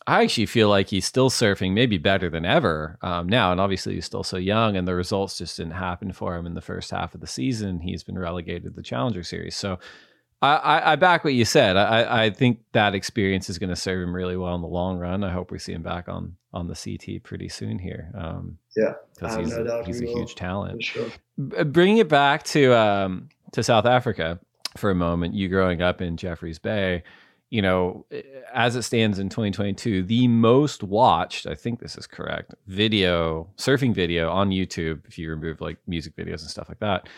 I actually feel like he's still surfing maybe better than ever um, now. And obviously, he's still so young, and the results just didn't happen for him in the first half of the season. He's been relegated to the Challenger Series, so. I, I, back what you said. I, I think that experience is going to serve him really well in the long run. I hope we see him back on on the CT pretty soon here. Um, yeah, because he's, a, he's a will, huge talent. sure. B- Bringing it back to um, to South Africa for a moment, you growing up in Jeffreys Bay, you know, as it stands in 2022, the most watched, I think this is correct, video, surfing video on YouTube, if you remove like music videos and stuff like that,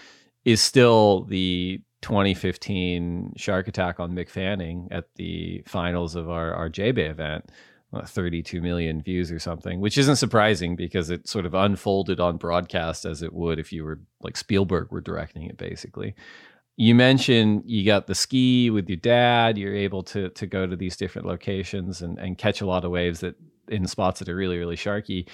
is still the 2015 shark attack on Mick Fanning at the finals of our, our J-Bay event. uh, 32 million views or something, which isn't surprising because it sort of unfolded on broadcast as it would if you were like Spielberg were directing it, basically. You mentioned you got the ski with your dad. You're able to to go to these different locations and, and catch a lot of waves that in spots that are really really sharky.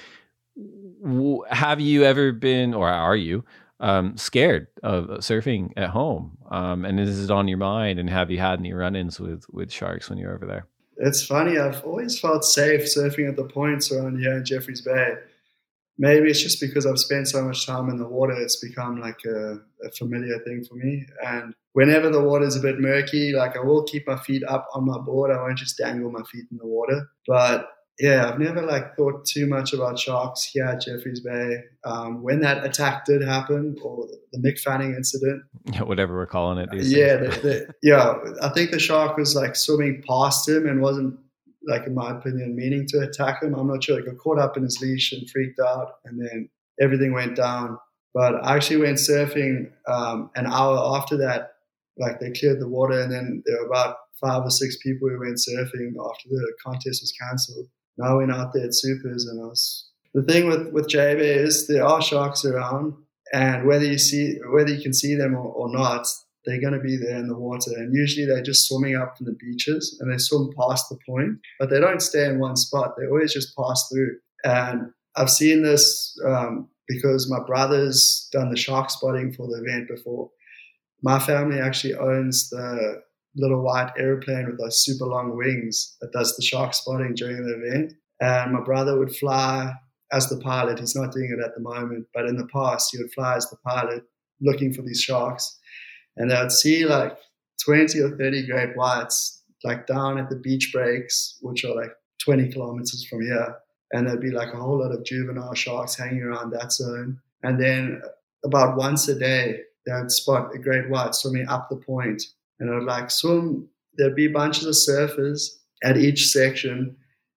Have you ever been, or are you, um, scared of surfing at home? Um, and is it on your mind? And have you had any run-ins with with sharks when you're over there? It's funny. I've always felt safe surfing at the points around here in Jeffreys Bay. Maybe it's just because I've spent so much time in the water. It's become like a, a familiar thing for me. And whenever the water's a bit murky, like I will keep my feet up on my board. I won't just dangle my feet in the water. But yeah, I've never like thought too much about sharks here at Jeffreys Bay. Um, when that attack did happen, or the Mick Fanning incident, Yeah, whatever we're calling it. These yeah, the, the, yeah. I think the shark was like swimming past him and wasn't, like in my opinion, meaning to attack him. I'm not sure. He got caught up in his leash and freaked out, and then everything went down. But I actually went surfing um, an hour after that. Like they cleared the water, and then there were about five or six people who went surfing after the contest was cancelled. I went out there at Supers, and I was the thing with with JB is there are sharks around, and whether you see whether you can see them or, or not, they're going to be there in the water. And usually they're just swimming up from the beaches, and they swim past the point, but they don't stay in one spot. They always just pass through. And I've seen this um, because my brother's done the shark spotting for the event before. My family actually owns the little white airplane with those super long wings that does the shark spotting during the event. And my brother would fly as the pilot. He's not doing it at the moment, but in the past, he would fly as the pilot looking for these sharks. And they would see like 20 or 30 great whites like down at the beach breaks, which are like 20 kilometers from here. And there'd be like a whole lot of juvenile sharks hanging around that zone. And then about once a day, they would spot a great white swimming up the point and would like swim. There'd be bunches of surfers at each section,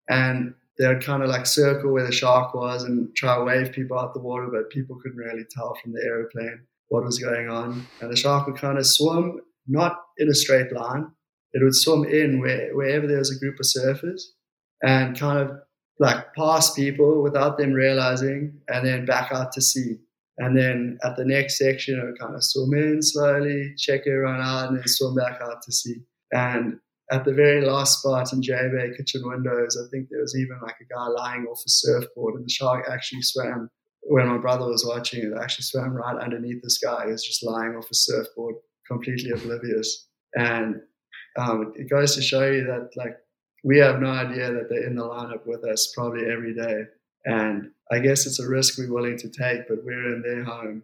and they would kind of like circle where the shark was and try to wave people out the water, but people couldn't really tell from the aeroplane what was going on. And the shark would kind of swim not in a straight line; it would swim in where, wherever there was a group of surfers, and kind of like pass people without them realizing, and then back out to sea. And then at the next section, I would kind of swim in slowly, check everyone out, and then swim back out to sea. And at the very last spot in J Bay Kitchen Windows, I think there was even like a guy lying off a surfboard, and the shark actually swam. When my brother was watching it, actually swam right underneath this guy who was just lying off a surfboard, completely oblivious. And um, it goes to show you that like we have no idea that they're in the lineup with us probably every day. And I guess it's a risk we're willing to take, but we're in their home.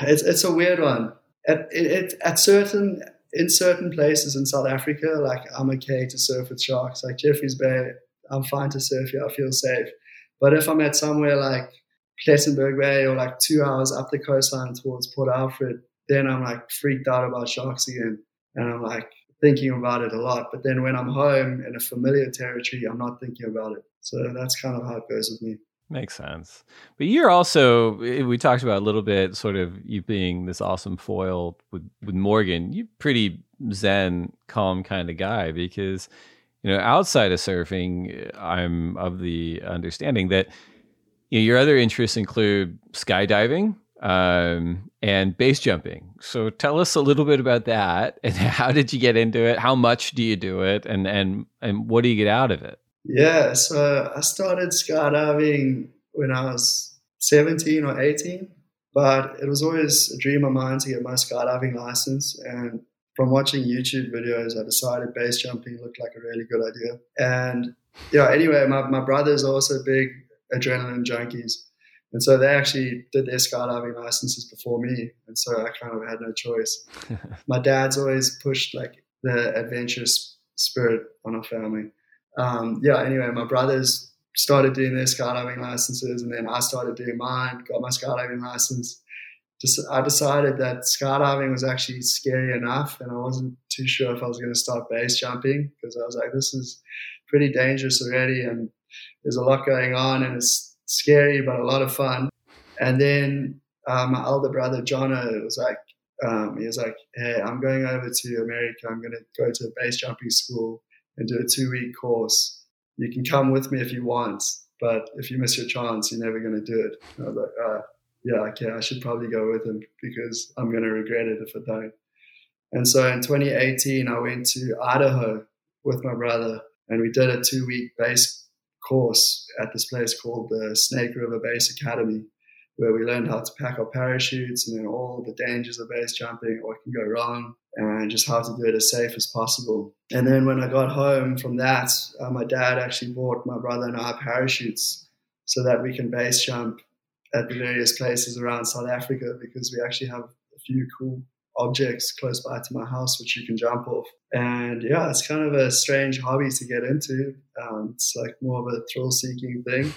It's it's a weird one. At it, at certain in certain places in South Africa, like I'm okay to surf with sharks. Like Jeffreys Bay, I'm fine to surf here. I feel safe. But if I'm at somewhere like Plettenberg Bay or like two hours up the coastline towards Port Alfred, then I'm like freaked out about sharks again. And I'm like, thinking about it a lot. But then when I'm home in a familiar territory, I'm not thinking about it. So that's kind of how it goes with me. Makes sense. But you're also we talked about a little bit sort of you being this awesome foil with with Morgan. You pretty zen, calm kind of guy because you know, outside of surfing, I'm of the understanding that you know, your other interests include skydiving um, and base jumping. So tell us a little bit about that and how did you get into it? How much do you do it and and and what do you get out of it? Yeah, so I started skydiving when I was 17 or 18, but it was always a dream of mine to get my skydiving license. And from watching YouTube videos, I decided base jumping looked like a really good idea. And yeah, anyway, my, my brother's are also big adrenaline junkies. And so they actually did their skydiving licenses before me. And so I kind of had no choice. my dad's always pushed like the adventurous spirit on our family um, yeah, anyway, my brothers started doing their skydiving licenses, and then I started doing mine. Got my skydiving license. Just I decided that skydiving was actually scary enough, and I wasn't too sure if I was going to start base jumping because I was like, this is pretty dangerous already, and there's a lot going on, and it's scary but a lot of fun. And then uh, my elder brother Jono was like, um, he was like, hey, I'm going over to America. I'm going to go to a base jumping school and do a two week course. You can come with me if you want, but if you miss your chance, you're never going to do it. And I was like, uh, yeah, okay, I should probably go with him because I'm going to regret it if I don't. And so in 2018, I went to Idaho with my brother and we did a two week base course at this place called the Snake River Base Academy, where we learned how to pack our parachutes and then all the dangers of base jumping, what can go wrong, and just how to do it as safe as possible. And then when I got home from that, uh, my dad actually bought my brother and I parachutes so that we can base jump at the various places around South Africa because we actually have a few cool objects close by to my house which you can jump off. And yeah, it's kind of a strange hobby to get into. Um, it's like more of a thrill seeking thing,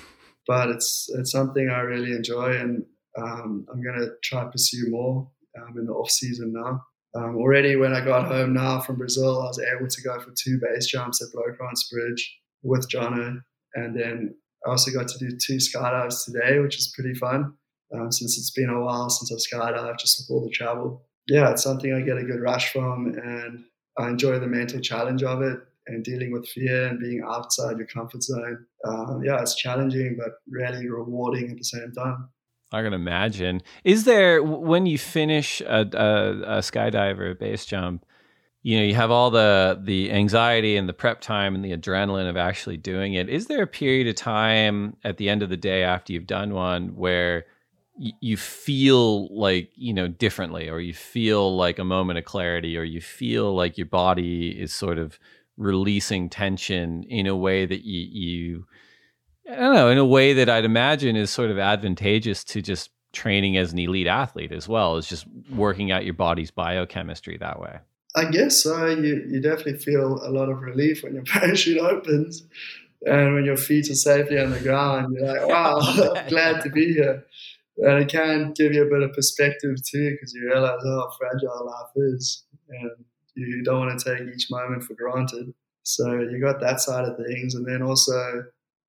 but it's it's something I really enjoy and um, I'm going to try to pursue more um, in the off season now. Um, already when I got home now from Brazil, I was able to go for two base jumps at Bloukrans Bridge with Jono. And then I also got to do two skydives today, which is pretty fun um, since it's been a while since I've skydived, just with all the travel. Yeah, it's something I get a good rush from, and I enjoy the mental challenge of it and dealing with fear and being outside your comfort zone. Uh, yeah, it's challenging, but really rewarding at the same time. I can imagine. Is there when you finish a, a, a skydiver a base jump, you know, you have all the the anxiety and the prep time and the adrenaline of actually doing it. Is there a period of time at the end of the day after you've done one where y- you feel like you know differently, or you feel like a moment of clarity, or you feel like your body is sort of releasing tension in a way that you you I don't know, in a way that I'd imagine is sort of advantageous to just training as an elite athlete as well as just working out your body's biochemistry that way. I guess so. You, you definitely feel a lot of relief when your parachute opens and when your feet are safely on the ground. You're like, wow, I'm glad to be here. And it can give you a bit of perspective too because you realize how fragile life is and you don't want to take each moment for granted. So you got that side of things. And then also,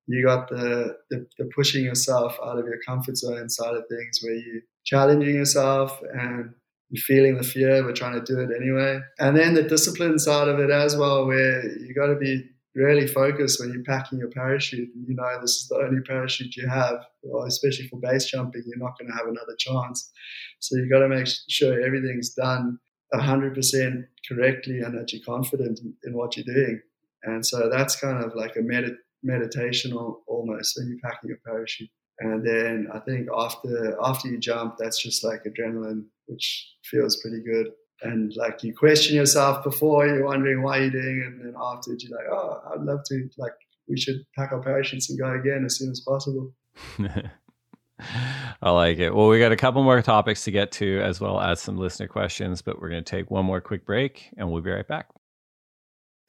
you got the, the, the pushing yourself out of your comfort zone side of things where you challenging yourself and you're feeling the fear but trying to do it anyway. And then the discipline side of it as well where you got to be really focused when you're packing your parachute. And you know this is the only parachute you have well, especially for base jumping you're not going to have another chance. So you got to make sure everything's done 100% correctly and that you're confident in, what you're doing. And so that's kind of like a medit meditation almost when you're packing your parachute. And then I think after after you jump, that's just like adrenaline, which feels pretty good. And like you question yourself before, you're wondering why you're doing it, and then afterwards you're like, oh, I'd love to. Like we should pack our parachutes and go again as soon as possible. I like it. Well, we got a couple more topics to get to, as well as some listener questions, but we're going to take one more quick break, and we'll be right back.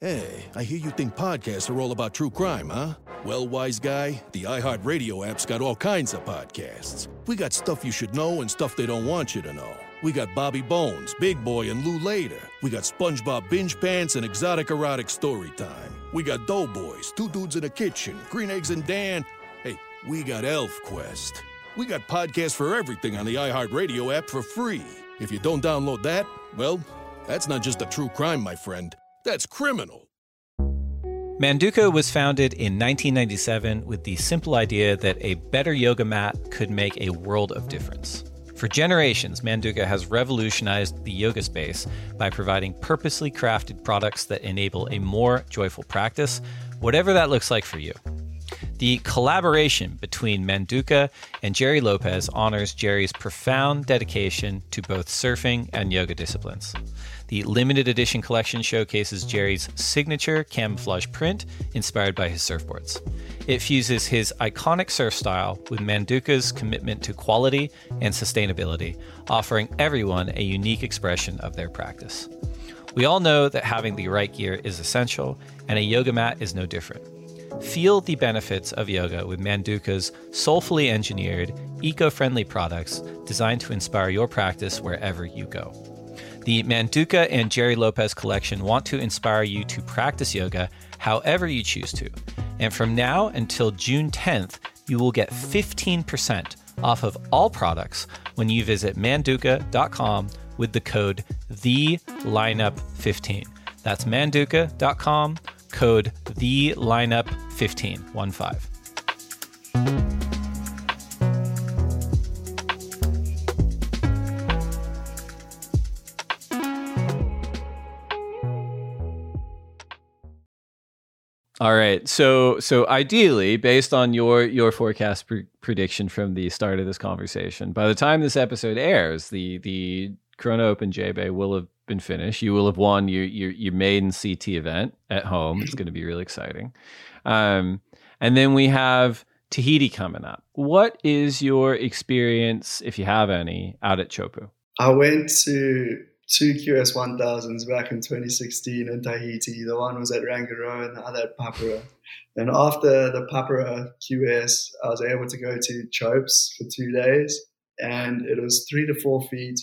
Hey, I hear you think podcasts are all about true crime, huh? Well, wise guy, the iHeartRadio app's got all kinds of podcasts. We got stuff you should know and stuff they don't want you to know. We got Bobby Bones, Big Boy, and Lou Later. We got SpongeBob Binge Pants and Exotic Erotic Story Time. We got Doughboys, Two Dudes in a Kitchen, Green Eggs and Dan. Hey, we got Elf Quest. We got podcasts for everything on the iHeartRadio app for free. If you don't download that, well, that's not just a true crime, my friend. That's criminal. Manduka was founded in 1997 with the simple idea that a better yoga mat could make a world of difference. For generations, Manduka has revolutionized the yoga space by providing purposely crafted products that enable a more joyful practice, whatever that looks like for you. The collaboration between Manduka and Gerry Lopez honors Gerry's profound dedication to both surfing and yoga disciplines. The limited edition collection showcases Gerry's signature camouflage print inspired by his surfboards. It fuses his iconic surf style with Manduka's commitment to quality and sustainability, offering everyone a unique expression of their practice. We all know that having the right gear is essential, and a yoga mat is no different. Feel the benefits of yoga with Manduka's soulfully engineered, eco friendly products designed to inspire your practice wherever you go. The Manduka and Gerry Lopez collection want to inspire you to practice yoga however you choose to. And from now until June 10th, you will get 15% off of all products when you visit manduka.com with the code the THELINEUP15. That's manduka.com, code the THELINEUP15, 15. All right. So so ideally, based on your your forecast pre- prediction from the start of this conversation, by the time this episode airs, the the Corona Open J-Bay will have been finished. You will have won your your your maiden CT event at home. It's going to be really exciting. Um, and then we have Tahiti coming up. What is your experience, if you have any, out at Chopu? I went to two QS 1000s back in 2016 in Tahiti. The one was at Rangiroa and the other at Papara. And after the Papara QS, I was able to go to Chopes for two days. And it was three to four feet,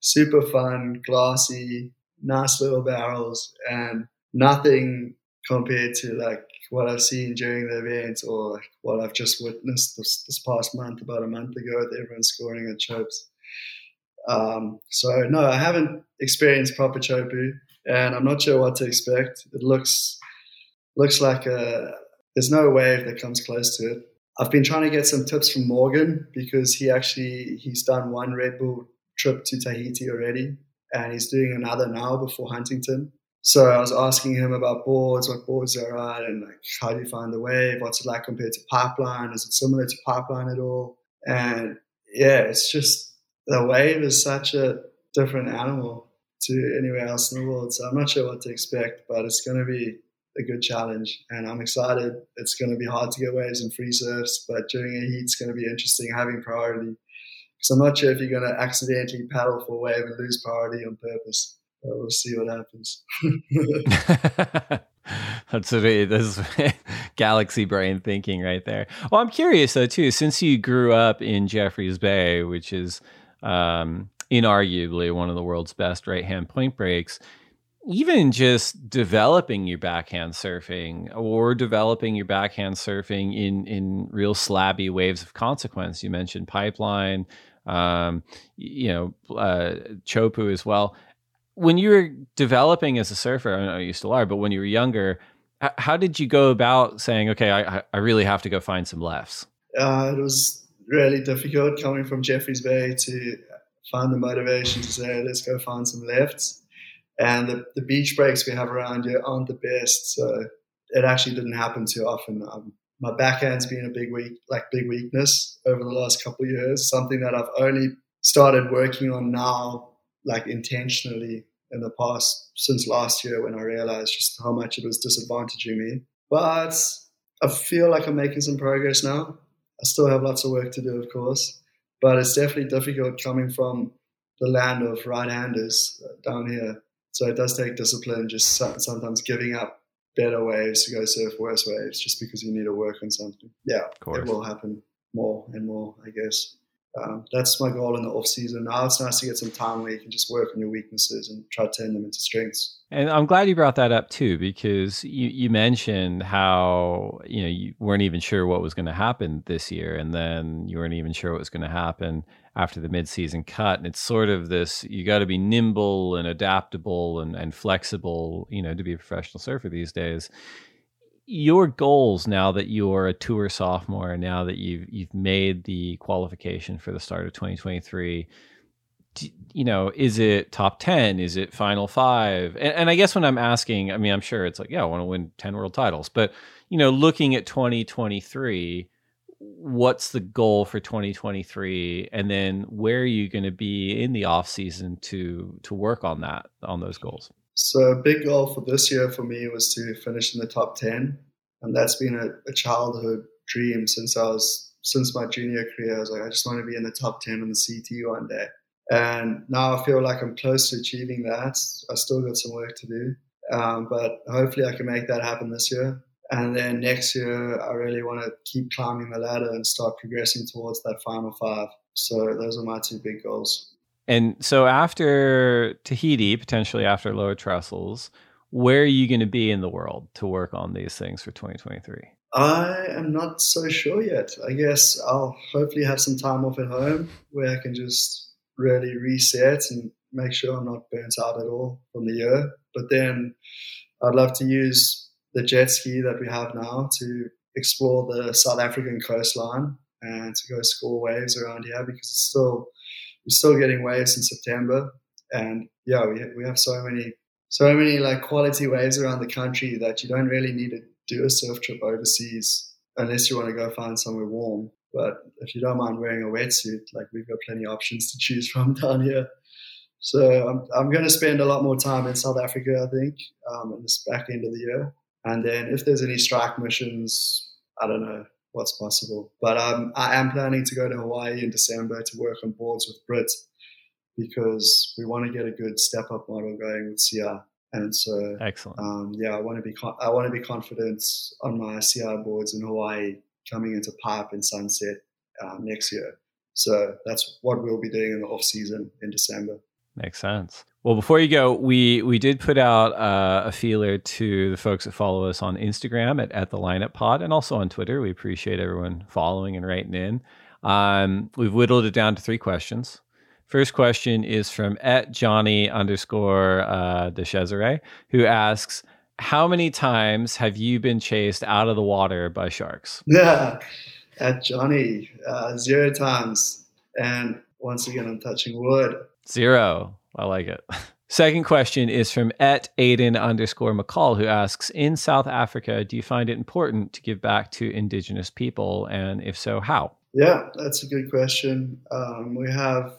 super fun, glassy, nice little barrels, and nothing compared to like what I've seen during the event or what I've just witnessed this, this past month, about a month ago, with everyone scoring at Chopes. Um, so no, I haven't experienced proper chopu, and I'm not sure what to expect. It looks looks like a there's no wave that comes close to it. I've been trying to get some tips from Morgan because he actually he's done one Red Bull trip to Tahiti already, and he's doing another now before Huntington. So I was asking him about boards, what boards are right, and like how do you find the wave? What's it like compared to pipeline? Is it similar to pipeline at all? And yeah, it's just the wave is such a different animal to anywhere else in the world. So I'm not sure what to expect, but it's going to be a good challenge. And I'm excited. It's going to be hard to get waves and free surfs, but during a heat, it's going to be interesting having priority. Because I'm not sure if you're going to accidentally paddle for a wave and lose priority on purpose. But we'll see what happens. That's what it is. Galaxy brain thinking right there. Well, I'm curious though too, since you grew up in Jeffreys Bay, which is um, inarguably one of the world's best right hand point breaks, even just developing your backhand surfing or developing your backhand surfing in in real slabby waves of consequence. You mentioned pipeline, um, you know, uh, Chopu as well. When you were developing as a surfer, I know you still are, but when you were younger, how did you go about saying, okay, I, I really have to go find some lefts? Uh, it was really difficult coming from Jeffreys Bay to find the motivation to say, let's go find some lefts. And the, the beach breaks we have around here aren't the best. So it actually didn't happen too often. Um, my backhand's been a big weak, like big weakness over the last couple of years, something that I've only started working on now, like intentionally in the past since last year when I realized just how much it was disadvantaging me. But I feel like I'm making some progress now. I still have lots of work to do, of course, but it's definitely difficult coming from the land of right-handers uh, down here. So it does take discipline, just sometimes giving up better waves to go surf worse waves just because you need to work on something. Yeah, it will happen more and more, I guess. Um, that's my goal in the off season. Now it's nice to get some time where you can just work on your weaknesses and try to turn them into strengths. And I'm glad you brought that up too, because you, you mentioned how you know you weren't even sure what was going to happen this year, and then you weren't even sure what was going to happen after the midseason cut. And it's sort of this: you got to be nimble and adaptable and, and flexible, you know, to be a professional surfer these days your goals now that you're a tour sophomore, now that you've you've made the qualification for the start of 2023, you know, is it top 10? Is it final five? And, and, I guess when I'm asking, I mean, I'm sure it's like, yeah, I want to win 10 world titles. But, you know, looking at 2023, what's the goal for 2023? And then where are you going to be in the off season to to work on that, on those goals? So a big goal for this year for me was to finish in the top 10. And that's been a, a childhood dream since I was, since my junior career. I was like, I just want to be in the top 10 in the CT one day. And now I feel like I'm close to achieving that. I still got some work to do. Um, but hopefully I can make that happen this year. And then next year, I really want to keep climbing the ladder and start progressing towards that final five. So those are my two big goals. And so after Tahiti, potentially after Lower Trestles, where are you going to be in the world to work on these things for 2023? I am not so sure yet. I guess I'll hopefully have some time off at home where I can just really reset and make sure I'm not burnt out at all from the year. But then I'd love to use the jet ski that we have now to explore the South African coastline and to go score waves around here because it's still still getting waves in September, and yeah, we we have so many so many like quality waves around the country that you don't really need to do a surf trip overseas unless you want to go find somewhere warm. But if you don't mind wearing a wetsuit, like we've got plenty of options to choose from down here. So I'm, I'm going to spend a lot more time in South Africa, I think, um, in this back end of the year. And then if there's any strike missions, I don't know, what's possible. But um, I am planning to go to Hawaii in December to work on boards with Britt because we want to get a good step up model going with CI. And so, excellent. Um, yeah, I want to be con- I want to be confident on my CI boards in Hawaii coming into pipe and sunset uh, next year. So that's what we'll be doing in the off season in December. Makes sense. Well, before you go, we we did put out uh, a feeler to the folks that follow us on Instagram at, at the lineup pod and also on Twitter. We appreciate everyone following and writing in. Um, we've whittled it down to three questions. First question is from at Johnny underscore uh, de Cesare, who asks, "How many times have you been chased out of the water by sharks?" Yeah, at Johnny, uh, zero times, and once again, I'm touching wood. Zero. I like it. Second question is from at Aiden underscore McCall, who asks In South Africa, do you find it important to give back to Indigenous people? And if so, how? Yeah, that's a good question. Um, we have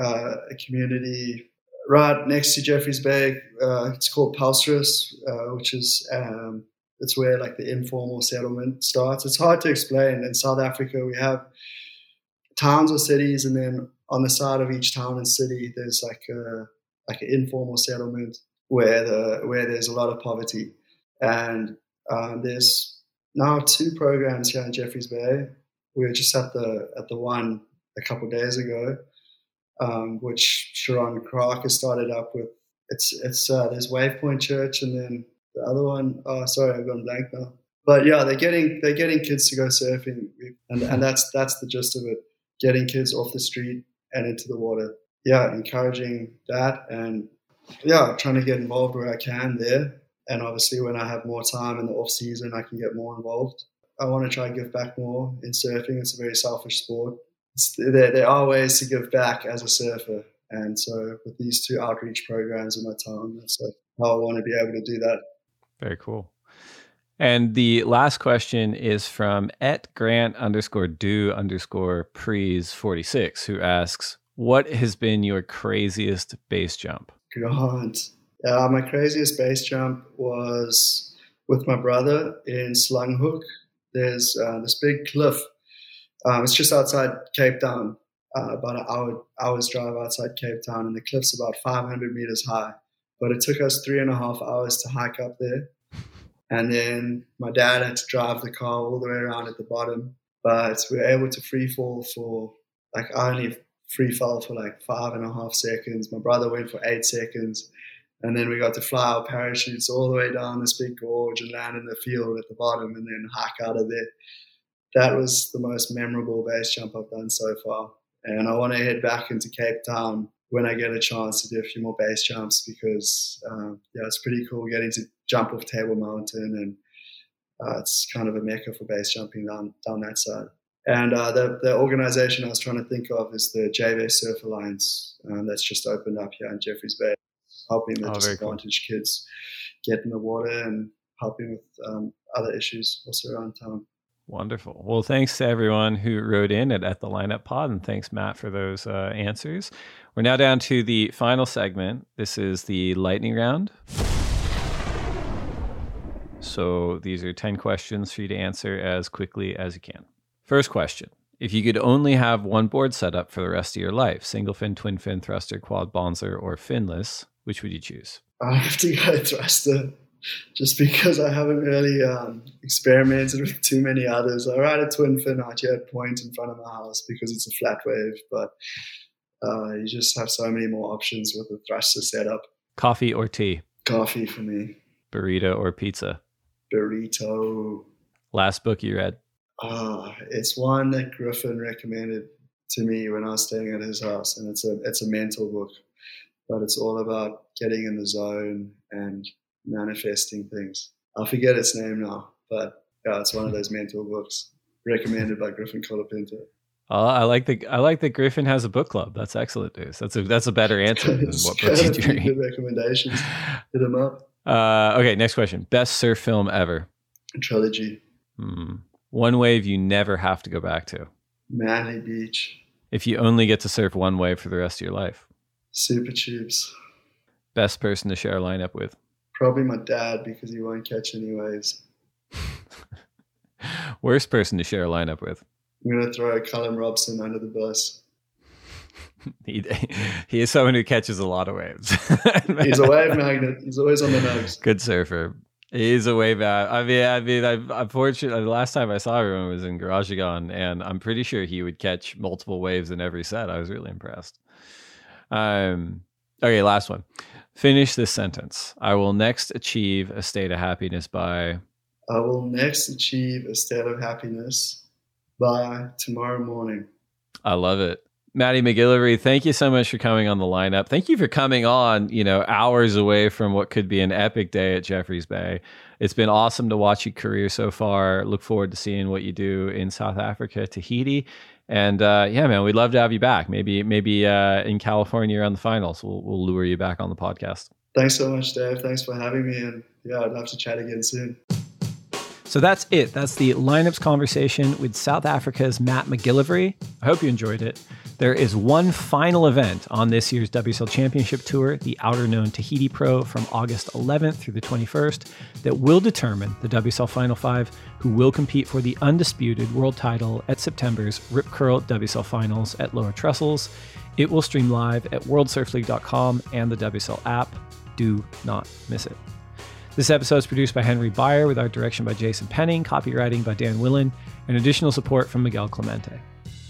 uh, a community right next to Jeffreys Bay. Uh, it's called Pellsrus, uh, which is um, it's where like the informal settlement starts. It's hard to explain. In South Africa, we have towns or cities, and then on the side of each town and city, there's like a like an informal settlement where the where there's a lot of poverty, and um, there's now two programs here in Jeffreys Bay. We were just at the at the one a couple days ago, um, which Sharon Clark has started up with. It's it's uh, there's Wavepoint Church and then the other one. Oh, sorry, I've gone blank now. But yeah, they're getting they're getting kids to go surfing, and and that's that's the gist of it. Getting kids off the street and into the water. Yeah, encouraging that and yeah, trying to get involved where I can there. And obviously, when I have more time in the off season, I can get more involved. I want to try and give back more in surfing. It's a very selfish sport. There, there are ways to give back as a surfer. And so, with these two outreach programs in my town, that's like how I want to be able to do that. Very cool. And the last question is from et grant underscore do underscore prees 46, who asks, What has been your craziest base jump? God. Uh, my craziest base jump was with my brother in Slanghoek. There's uh, this big cliff. Um, it's just outside Cape Town, uh, about an hour hour's drive outside Cape Town, and the cliff's about 500 meters high. But it took us three and a half hours to hike up there and then my dad had to drive the car all the way around at the bottom. But we were able to free fall for like I only free fall for like five and a half seconds. My brother went for eight seconds. And then we got to fly our parachutes all the way down this big gorge and land in the field at the bottom and then hike out of there. That was the most memorable base jump I've done so far. And I want to head back into Cape Town when I get a chance to do a few more base jumps because, um, yeah, it's pretty cool getting to jump off Table Mountain and uh, it's kind of a mecca for base jumping down, down that side. And uh, the, the organization I was trying to think of is the JV Surf Alliance um, that's just opened up here in Jeffreys Bay helping the oh, disadvantaged cool. kids get in the water and helping with um, other issues also around town. Wonderful. Well, thanks to everyone who wrote in at, at the lineup pod, and thanks, Matt, for those uh, answers. We're now down to the final segment. This is the lightning round. So these are 10 questions for you to answer as quickly as you can. First question If you could only have one board set up for the rest of your life, single fin, twin fin, thruster, quad bonzer, or finless, which would you choose? I have to go thruster just because I haven't really um, experimented with too many others. I ride a twin fin out here at Point in front of my house because it's a flat wave, but uh, you just have so many more options with a thruster setup. Coffee or tea? Coffee for me. Burrito or pizza? Burrito. Last book you read? Uh, it's one that Griffin recommended to me when I was staying at his house, and it's a it's a mental book but it's all about getting in the zone and manifesting things. I forget its name now, but yeah, it's one of those mental books recommended by Griffin Colapinto. Oh, I like the I like that Griffin has a book club. That's excellent news. That's a that's a better answer than what books you read. Good recommendations. Hit them up. Uh, okay, next question. Best surf film ever. A trilogy. Hmm. One wave you never have to go back to. Manly Beach. If you only get to surf one wave for the rest of your life. Super Tubes. Best person to share a lineup with? Probably my dad because he won't catch any waves. Worst person to share a lineup with? I'm going to throw Callum Robson under the bus. he, he is someone who catches a lot of waves. He's a wave magnet. He's always on the nose. Good surfer. He's a wave out. I mean, I mean, I, unfortunately, the last time I saw everyone was in Grajagan, and I'm pretty sure he would catch multiple waves in every set. I was really impressed. Um, okay, last one. Finish this sentence. I will next achieve a state of happiness by. I will next achieve a state of happiness by tomorrow morning. I love it. Matty McGillivray, thank you so much for coming on the lineup. Thank you for coming on, you know, hours away from what could be an epic day at Jeffreys Bay. It's been awesome to watch your career so far. Look forward to seeing what you do in South Africa, Tahiti, and uh, yeah, man, we'd love to have you back. Maybe maybe uh, in California around the finals, we'll we'll lure you back on the podcast. Thanks so much, Dave. Thanks for having me, and yeah, I'd love to chat again soon. So that's it. That's the lineups conversation with South Africa's Matt McGillivray. I hope you enjoyed it. There is one final event on this year's WSL Championship Tour, the Outerknown Tahiti Pro from August 11th through the 21st, that will determine the WSL Final Five, who will compete for the undisputed world title at September's Rip Curl WSL Finals at Lower Trestles. It will stream live at worldsurfleague.com and the WSL app. Do not miss it. This episode is produced by Henry Beyer with art direction by Jason Penning, copywriting by Dan Willen, and additional support from Miguel Clemente.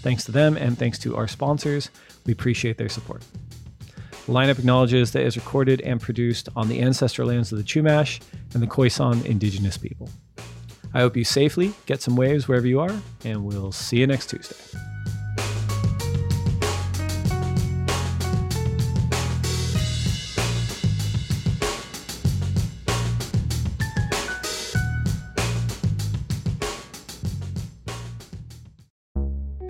Thanks to them and thanks to our sponsors. We appreciate their support. The lineup acknowledges that it is recorded and produced on the ancestral lands of the Chumash and the Khoisan indigenous people. I hope you safely get some waves wherever you are, and we'll see you next Tuesday.